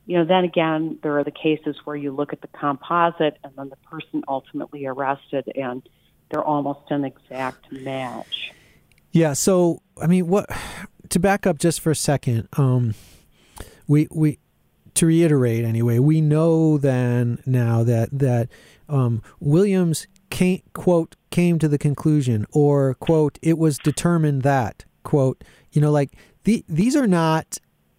[SPEAKER 3] You know, then again, there are the cases where you look at the composite and then the person ultimately arrested and they're almost an exact match.
[SPEAKER 2] Yeah. So, I mean, what to back up just for a second, um, we we to reiterate anyway, we know then now that that um, Williams came, quote came to the conclusion or quote it was determined that quote you know like the, these are not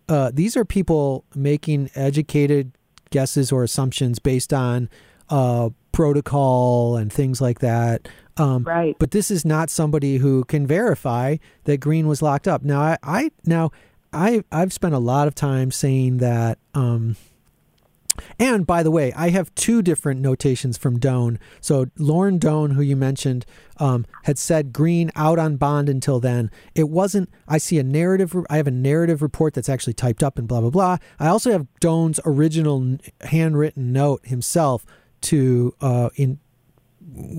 [SPEAKER 2] uh, these are people making educated guesses or assumptions based on uh, protocol and things like that. Um,
[SPEAKER 3] Right.
[SPEAKER 2] But this is not somebody who can verify that Green was locked up. Now, I, I now I I've spent a lot of time saying that. Um, and by the way, I have two different notations from Doan. So Lauren Doan, who you mentioned, um, had said Green out on bond until then. It wasn't. I see a narrative. I have a narrative report that's actually typed up and blah blah blah. I also have Doan's original handwritten note himself to uh, in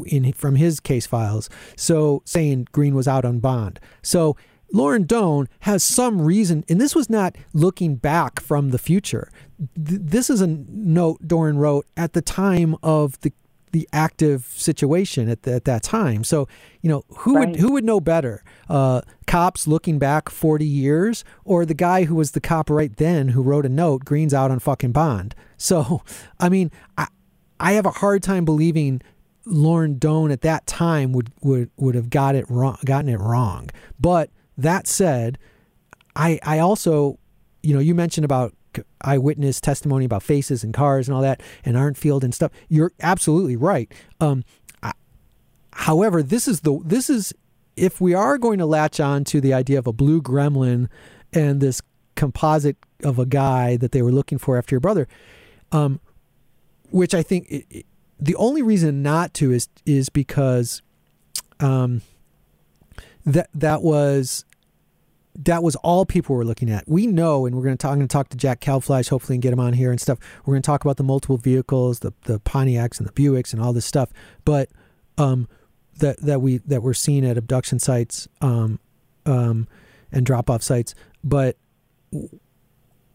[SPEAKER 2] in from his case files. So saying Green was out on bond. So Lauren Doan has some reason, and this was not looking back from the future. Th- this is a note Doran wrote at the time of the the active situation at, the, at that time. So you know who would who would know better? Uh, cops looking back forty years, or the guy who was the cop right then who wrote a note, Green's out on fucking bond. <laughs> So I mean, I I have a hard time believing Lauren Doan at that time would would would have got it wrong, gotten it wrong. But that said, I I also, you know, you mentioned about eyewitness testimony about faces and cars and all that, and Arntfield and stuff. You're absolutely right. Um, I, however, this is the this is if we are going to latch on to the idea of a blue gremlin and this composite of a guy that they were looking for after your brother, um, which I think it, it- the only reason not to is is because um, that that was that was all people were looking at. We know, and we're going to talk. I'm going to talk to Jack Calflash, hopefully, and get him on here and stuff. We're going to talk about the multiple vehicles, the the Pontiacs and the Buicks, and all this stuff. But um, that that we that we're seeing at abduction sites um, um, and drop off sites. But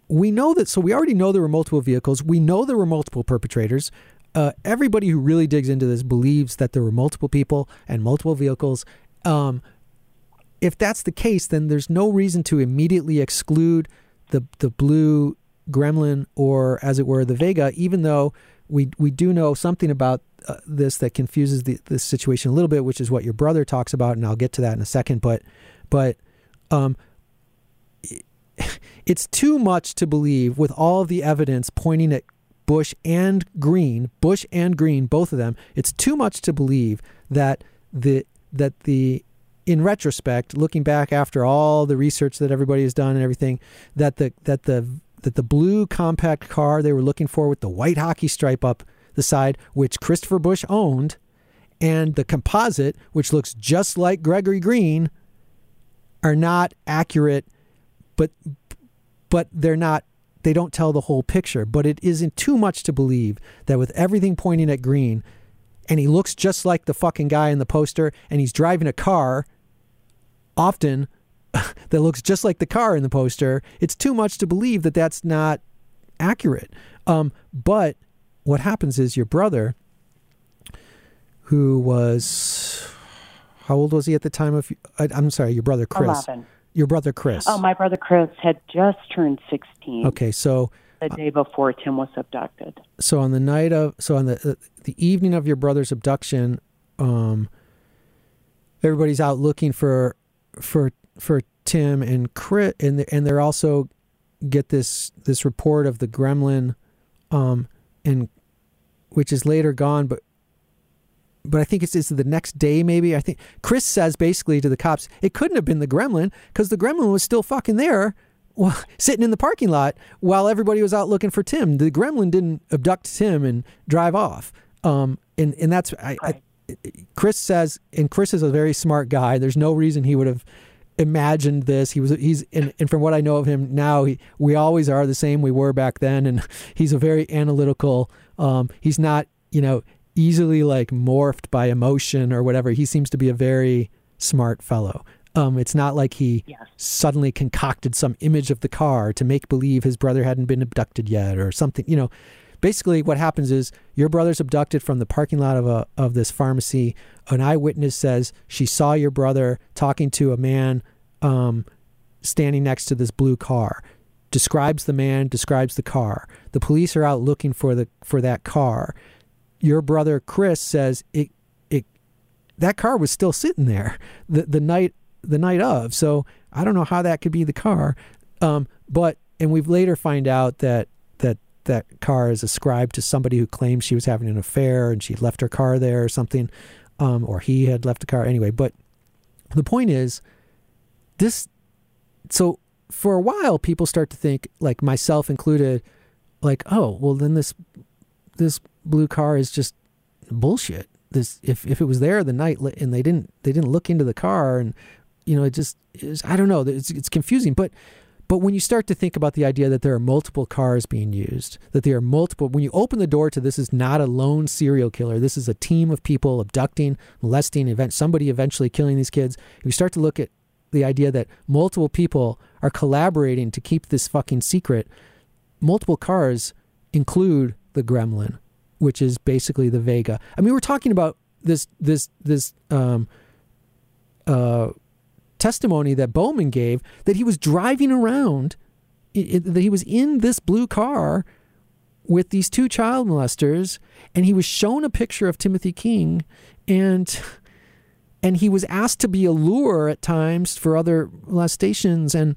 [SPEAKER 2] we know that. So we already know there were multiple vehicles. We know there were multiple perpetrators. Uh, everybody who really digs into this believes that there were multiple people and multiple vehicles. Um, if that's the case, then there's no reason to immediately exclude the the blue gremlin or, as it were, the Vega, even though we we do know something about uh, this that confuses the this situation a little bit, which is what your brother talks about, and I'll get to that in a second. But but um, <laughs> it's too much to believe with all of the evidence pointing at Busch and Green, Busch and Green, both of them. It's too much to believe that the that the in retrospect, looking back after all the research that everybody has done and everything, that the that the that the blue compact car they were looking for with the white hockey stripe up the side, which Christopher Busch owned, and the composite, which looks just like Gregory Green, are not accurate, but but they're not they don't tell the whole picture. But it isn't too much to believe that with everything pointing at Green, and he looks just like the fucking guy in the poster, and he's driving a car often <laughs> that looks just like the car in the poster, it's too much to believe that that's not accurate. Um, but what happens is your brother, who was how old was he at the time of? I, I'm sorry, your brother Chris.
[SPEAKER 3] 11.
[SPEAKER 2] Your brother Chris.
[SPEAKER 3] Oh, my brother Chris had just turned 16
[SPEAKER 2] Okay, so
[SPEAKER 3] the day before Tim was abducted.
[SPEAKER 2] so on the night of so on the uh, the evening of your brother's abduction, um, everybody's out looking for for for Tim and Chris, and and they're also get this this report of the gremlin, um, and which is later gone, but but I think it's, it's the next day, maybe. I think Chris says basically to the cops, it couldn't have been the gremlin because the gremlin was still fucking there, well, <laughs> sitting in the parking lot while everybody was out looking for Tim. The gremlin didn't abduct Tim and drive off. Um, and, and that's, I, I, Chris says, and Chris is a very smart guy. There's no reason he would have imagined this. He was, he's, and, and from what I know of him now, he, we always are the same we were back then. And <laughs> he's a very analytical, um, he's not, you know, easily like morphed by emotion or whatever. He seems to be a very smart fellow. Um, it's not like he
[SPEAKER 3] Yes.
[SPEAKER 2] suddenly concocted some image of the car to make believe his brother hadn't been abducted yet or something. You know, basically what happens is your brother's abducted from the parking lot of a of this pharmacy. An eyewitness says she saw your brother talking to a man um, standing next to this blue car. Describes the man, describes the car. The police are out looking for the for that car your brother Chris says it it that car was still sitting there the the night the night of. So I don't know how that could be the car. Um, but and we've later find out that that that car is ascribed to somebody who claims she was having an affair and she left her car there or something, um, or he had left the car anyway. But the point is, this. So for a while, people start to think, like myself included, like, oh, well, then this this blue car is just bullshit. This if if it was there the night and they didn't they didn't look into the car and you know it just is I don't know it's it's confusing, but but when you start to think about the idea that there are multiple cars being used, that there are multiple, when you open the door to this is not a lone serial killer, this is a team of people abducting, molesting, event, somebody eventually killing these kids. You start to look at the idea that multiple people are collaborating to keep this fucking secret. Multiple cars include the Gremlin, which is basically the Vega. I mean, we're talking about this this this um, uh, testimony that Bowman gave that he was driving around, that he was in this blue car with these two child molesters, and he was shown a picture of Timothy King, and and he was asked to be a lure at times for other molestations, and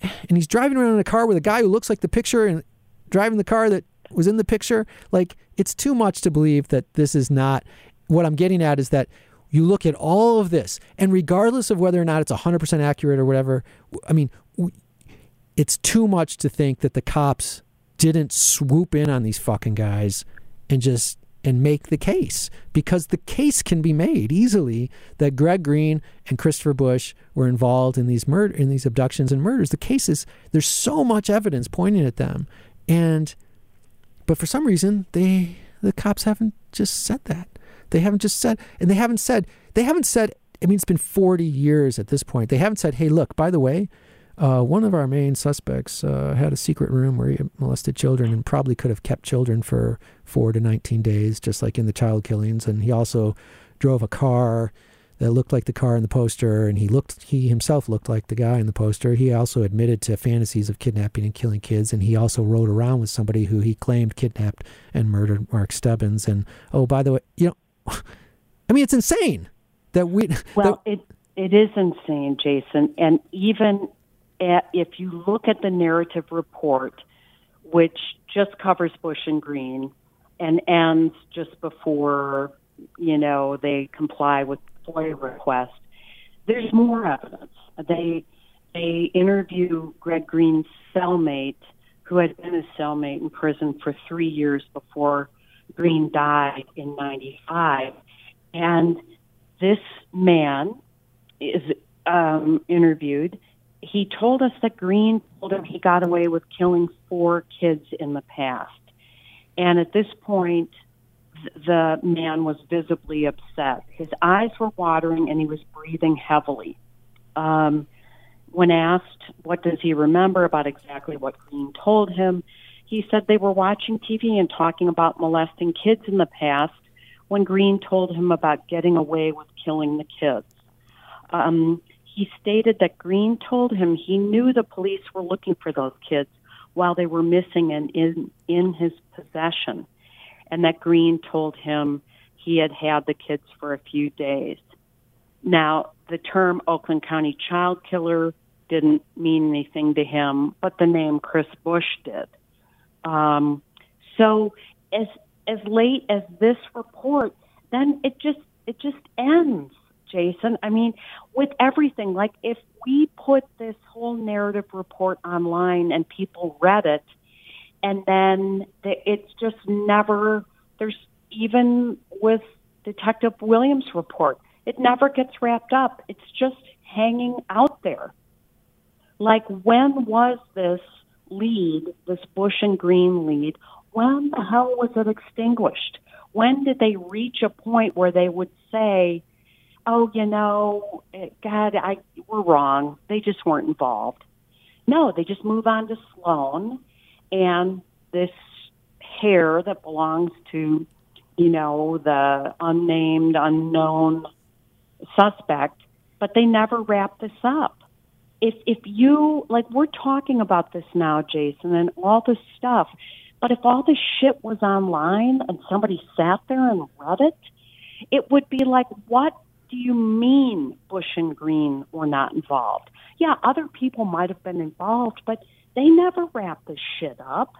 [SPEAKER 2] and he's driving around in a car with a guy who looks like the picture and driving the car that was in the picture. Like it's too much to believe that this is not. What I'm getting at is that you look at all of this, and regardless of whether or not it's 100% accurate or whatever, I mean, it's too much to think that the cops didn't swoop in on these fucking guys and just and make the case because the case can be made easily that Greg Green and Christopher Busch were involved in these murder in these abductions and murders. The cases there's so much evidence pointing at them, and but for some reason they the cops haven't just said that. They haven't just said, and they haven't said, they haven't said, I mean, it's been 40 years at this point. They haven't said, hey, look, by the way, uh, one of our main suspects uh, had a secret room where he molested children and probably could have kept children for four to 19 days, just like in the child killings. And he also drove a car that looked like the car in the poster, and he looked he himself looked like the guy in the poster. He also admitted to fantasies of kidnapping and killing kids, and he also rode around with somebody who he claimed kidnapped and murdered Mark Stebbins. And oh, by the way, you know, I mean, it's insane that we.
[SPEAKER 3] Well, that, it it is insane, Jason, and even at, if you look at the narrative report, which just covers Busch and Green and ends just before you know they comply with FOIA request, there's more evidence. They they interview Greg Green's cellmate, who had been his cellmate in prison for three years before Green died in 95. And this man is um, interviewed. He told us that Green told him he got away with killing four kids in the past. And at this point, the man was visibly upset. His eyes were watering and he was breathing heavily. Um, when asked what does he remember about exactly what Green told him, he said they were watching TV and talking about molesting kids in the past when Green told him about getting away with killing the kids. Um, he stated that Green told him he knew the police were looking for those kids while they were missing and in, in his possession, and that Green told him he had had the kids for a few days. Now, the term Oakland County child killer didn't mean anything to him, but the name Chris Busch did. Um, so as as late as this report, then it just it just ends, Jason. I mean, with everything, like if we put this whole narrative report online and people read it, and then the, it's just never there's even with Detective Williams' report, it never gets wrapped up. It's just hanging out there. Like when was this lead, this Busch and Green lead, when the hell was it extinguished? When did they reach a point where they would say, "Oh, you know, eh, God, I we're wrong. They just weren't involved." No, they just move on to Sloan and this hair that belongs to, you know, the unnamed, unknown suspect, but they never wrap this up if if you like we're talking about this now jason and all this stuff but if all this shit was online and somebody sat there and read it it would be like what do you mean busch and green were not involved yeah other people might have been involved but they never wrapped this shit up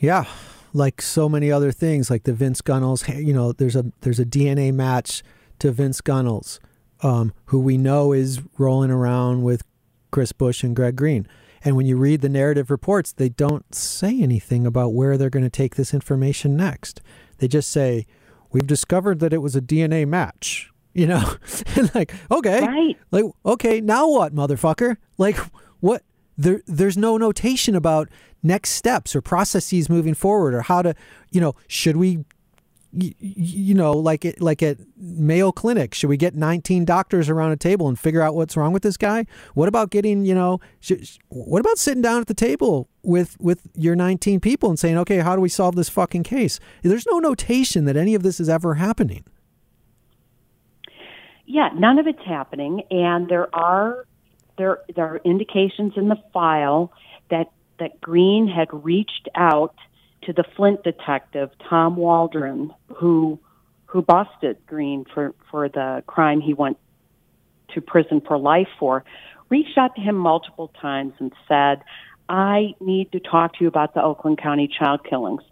[SPEAKER 2] Yeah, like so many other things, like the Vince Gunnels. You know, there's a there's a DNA match to Vince Gunnels, um, who we know is rolling around with Chris Busch and Greg Green. And when you read the narrative reports, they don't say anything about where they're going to take this information next. They just say, "We've discovered that it was a DNA match." <laughs> You know, and like, okay,
[SPEAKER 3] Right.
[SPEAKER 2] like, okay, now what, motherfucker? Like, what? There, there's no notation about next steps or processes moving forward or how to, you know, should we, you, you know, like it, like at Mayo Clinic, should we get 19 doctors around a table and figure out what's wrong with this guy? What about getting, you know, what about sitting down at the table with with your 19 people and saying, okay, how do we solve this fucking case? There's no notation that any of this is ever happening.
[SPEAKER 3] Yeah, none of it's happening, and there are there there are indications in the file that that Green had reached out to the Flint detective Tom Waldron, who who busted Green for for the crime he went to prison for life for, reached out to him multiple times and said, "I need to talk to you about the Oakland County child killings."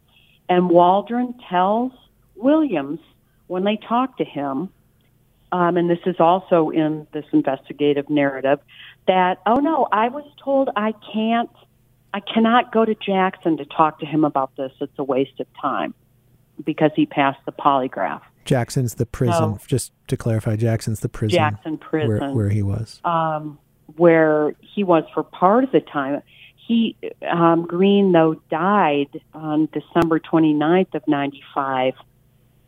[SPEAKER 3] And Waldron tells Williams when they talk to him um, and this is also in this investigative narrative, that, oh no, I was told I can't, I cannot go to Jackson to talk to him about this. It's a waste of time because he passed the polygraph.
[SPEAKER 2] Jackson's the prison.
[SPEAKER 3] No.
[SPEAKER 2] Just to clarify, Jackson's the prison.
[SPEAKER 3] Jackson prison.
[SPEAKER 2] Where, where he was.
[SPEAKER 3] um, where he was for part of the time. He um, Green though died on December 29th of 95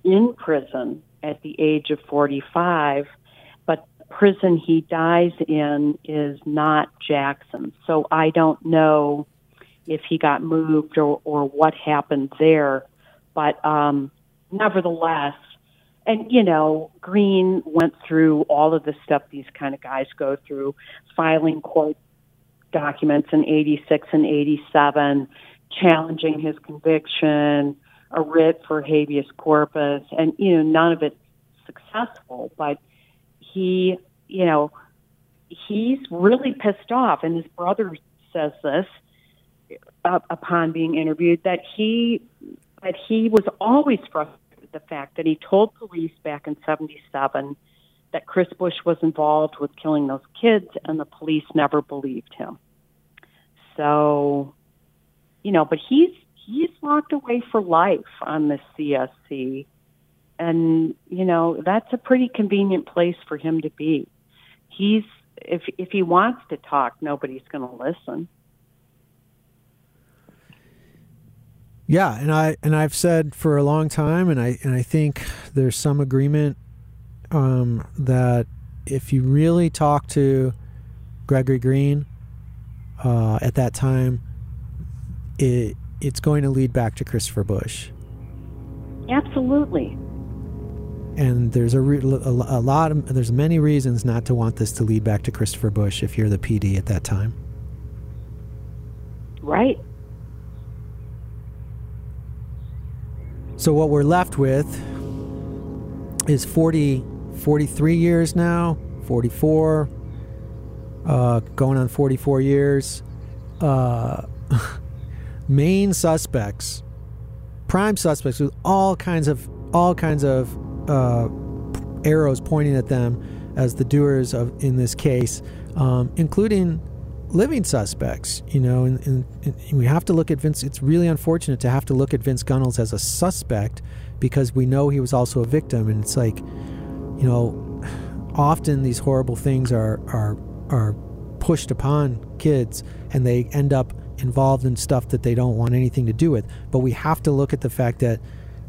[SPEAKER 3] in prison at the age of 45, but the prison he dies in is not Jackson. So I don't know if he got moved or, or what happened there, but um, nevertheless, and you know, Green went through all of the stuff these kind of guys go through, filing court documents in 86 and 87, challenging his conviction, a writ for habeas corpus, and you know, none of it successful. But he, you know, he's really pissed off, and his brother says this uh, upon being interviewed that he that he was always frustrated with the fact that he told police back in 77 that Chris Busch was involved with killing those kids and the police never believed him. So, you know, but he's he's locked away for life on the CSC and you know, that's a pretty convenient place for him to be. He's if if he wants to talk, nobody's going to listen.
[SPEAKER 2] Yeah, and I and I've said for a long time, and I and I think there's some agreement um, that if you really talk to Gregory Green uh, at that time, it it's going to lead back to Christopher Busch.
[SPEAKER 3] Absolutely.
[SPEAKER 2] And there's a, re- a, a lot of there's many reasons not to want this to lead back to Christopher Busch if you're the PD at that time.
[SPEAKER 3] Right.
[SPEAKER 2] So what we're left with is 40, 43 years now, 44, uh, going on 44 years. Uh, <laughs> main suspects, prime suspects with all kinds of all kinds of uh, arrows pointing at them as the doers of in this case, um, including living suspects. You know, and, and, and we have to look at Vince. It's really unfortunate to have to look at Vince Gunnels as a suspect because we know he was also a victim, and it's like, you know, often these horrible things are are are pushed upon kids, and they end up involved in stuff that they don't want anything to do with. But we have to look at the fact that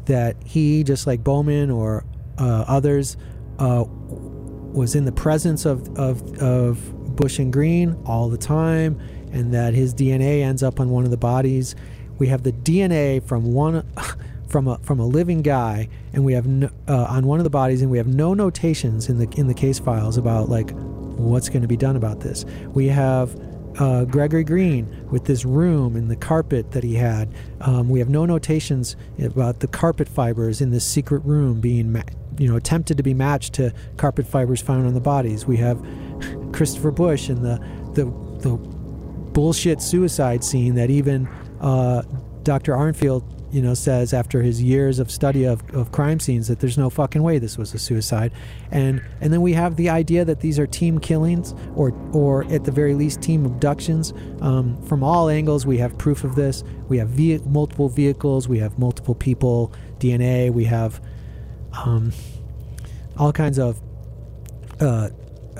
[SPEAKER 2] that he, just like Bowman or uh, others, uh, was in the presence of, of of Busch and Green all the time, and that his DNA ends up on one of the bodies. We have the DNA from one <laughs> from a from a living guy, and we have no, uh, on one of the bodies, and we have no notations in the in the case files about like what's going to be done about this. We have uh, Gregory Green with this room and the carpet that he had. Um, we have no notations about the carpet fibers in this secret room being, ma- you know, attempted to be matched to carpet fibers found on the bodies. We have <laughs> Christopher Busch and the the the bullshit suicide scene that even uh, Dr. Arntfield, you know, says after his years of study of, of crime scenes that there's no fucking way this was a suicide, and and then we have the idea that these are team killings or or at the very least team abductions. Um, from all angles, we have proof of this. We have ve- multiple vehicles. We have multiple people, DNA. We have um, all kinds of uh,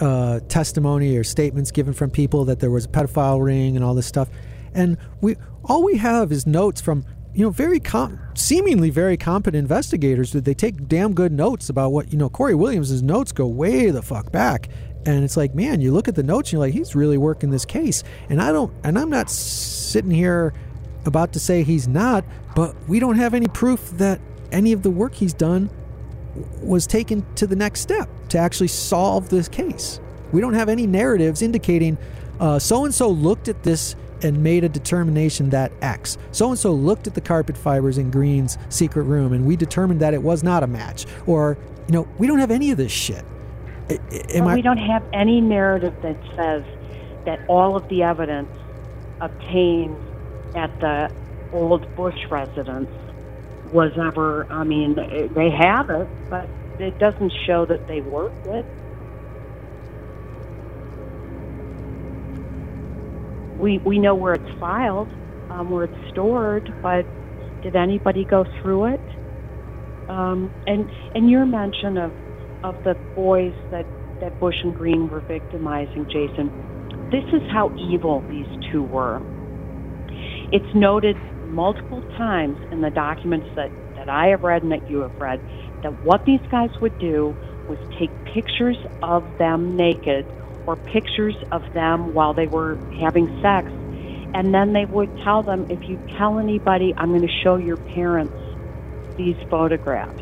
[SPEAKER 2] uh, testimony or statements given from people that there was a pedophile ring and all this stuff, and we all we have is notes from you know very com- seemingly very competent investigators Did they take damn good notes about what you know. Corey Williams's notes go way the fuck back, and it's like man, you look at the notes and you're like he's really working this case, and I don't, and I'm not sitting here about to say he's not, but we don't have any proof that any of the work he's done was taken to the next step to actually solve this case. We don't have any narratives indicating so and so looked at this and made a determination that X. So and so looked at the carpet fibers in Green's secret room and we determined that it was not a match. Or, you know, we don't have any of this shit. I- I- Am
[SPEAKER 3] But
[SPEAKER 2] I,
[SPEAKER 3] we don't have any narrative that says that all of the evidence obtained at the old Busch residence was ever, I mean, they have it, but it doesn't show that they worked it. We, we know where it's filed, um, where it's stored, but did anybody go through it? Um, and and your mention of of the boys that that Busch and Green were victimizing, Jason, this is how evil these two were. It's noted multiple times in the documents that, that I have read and that you have read that what these guys would do was take pictures of them naked or pictures of them while they were having sex, and then they would tell them, if you tell anybody, I'm going to show your parents these photographs.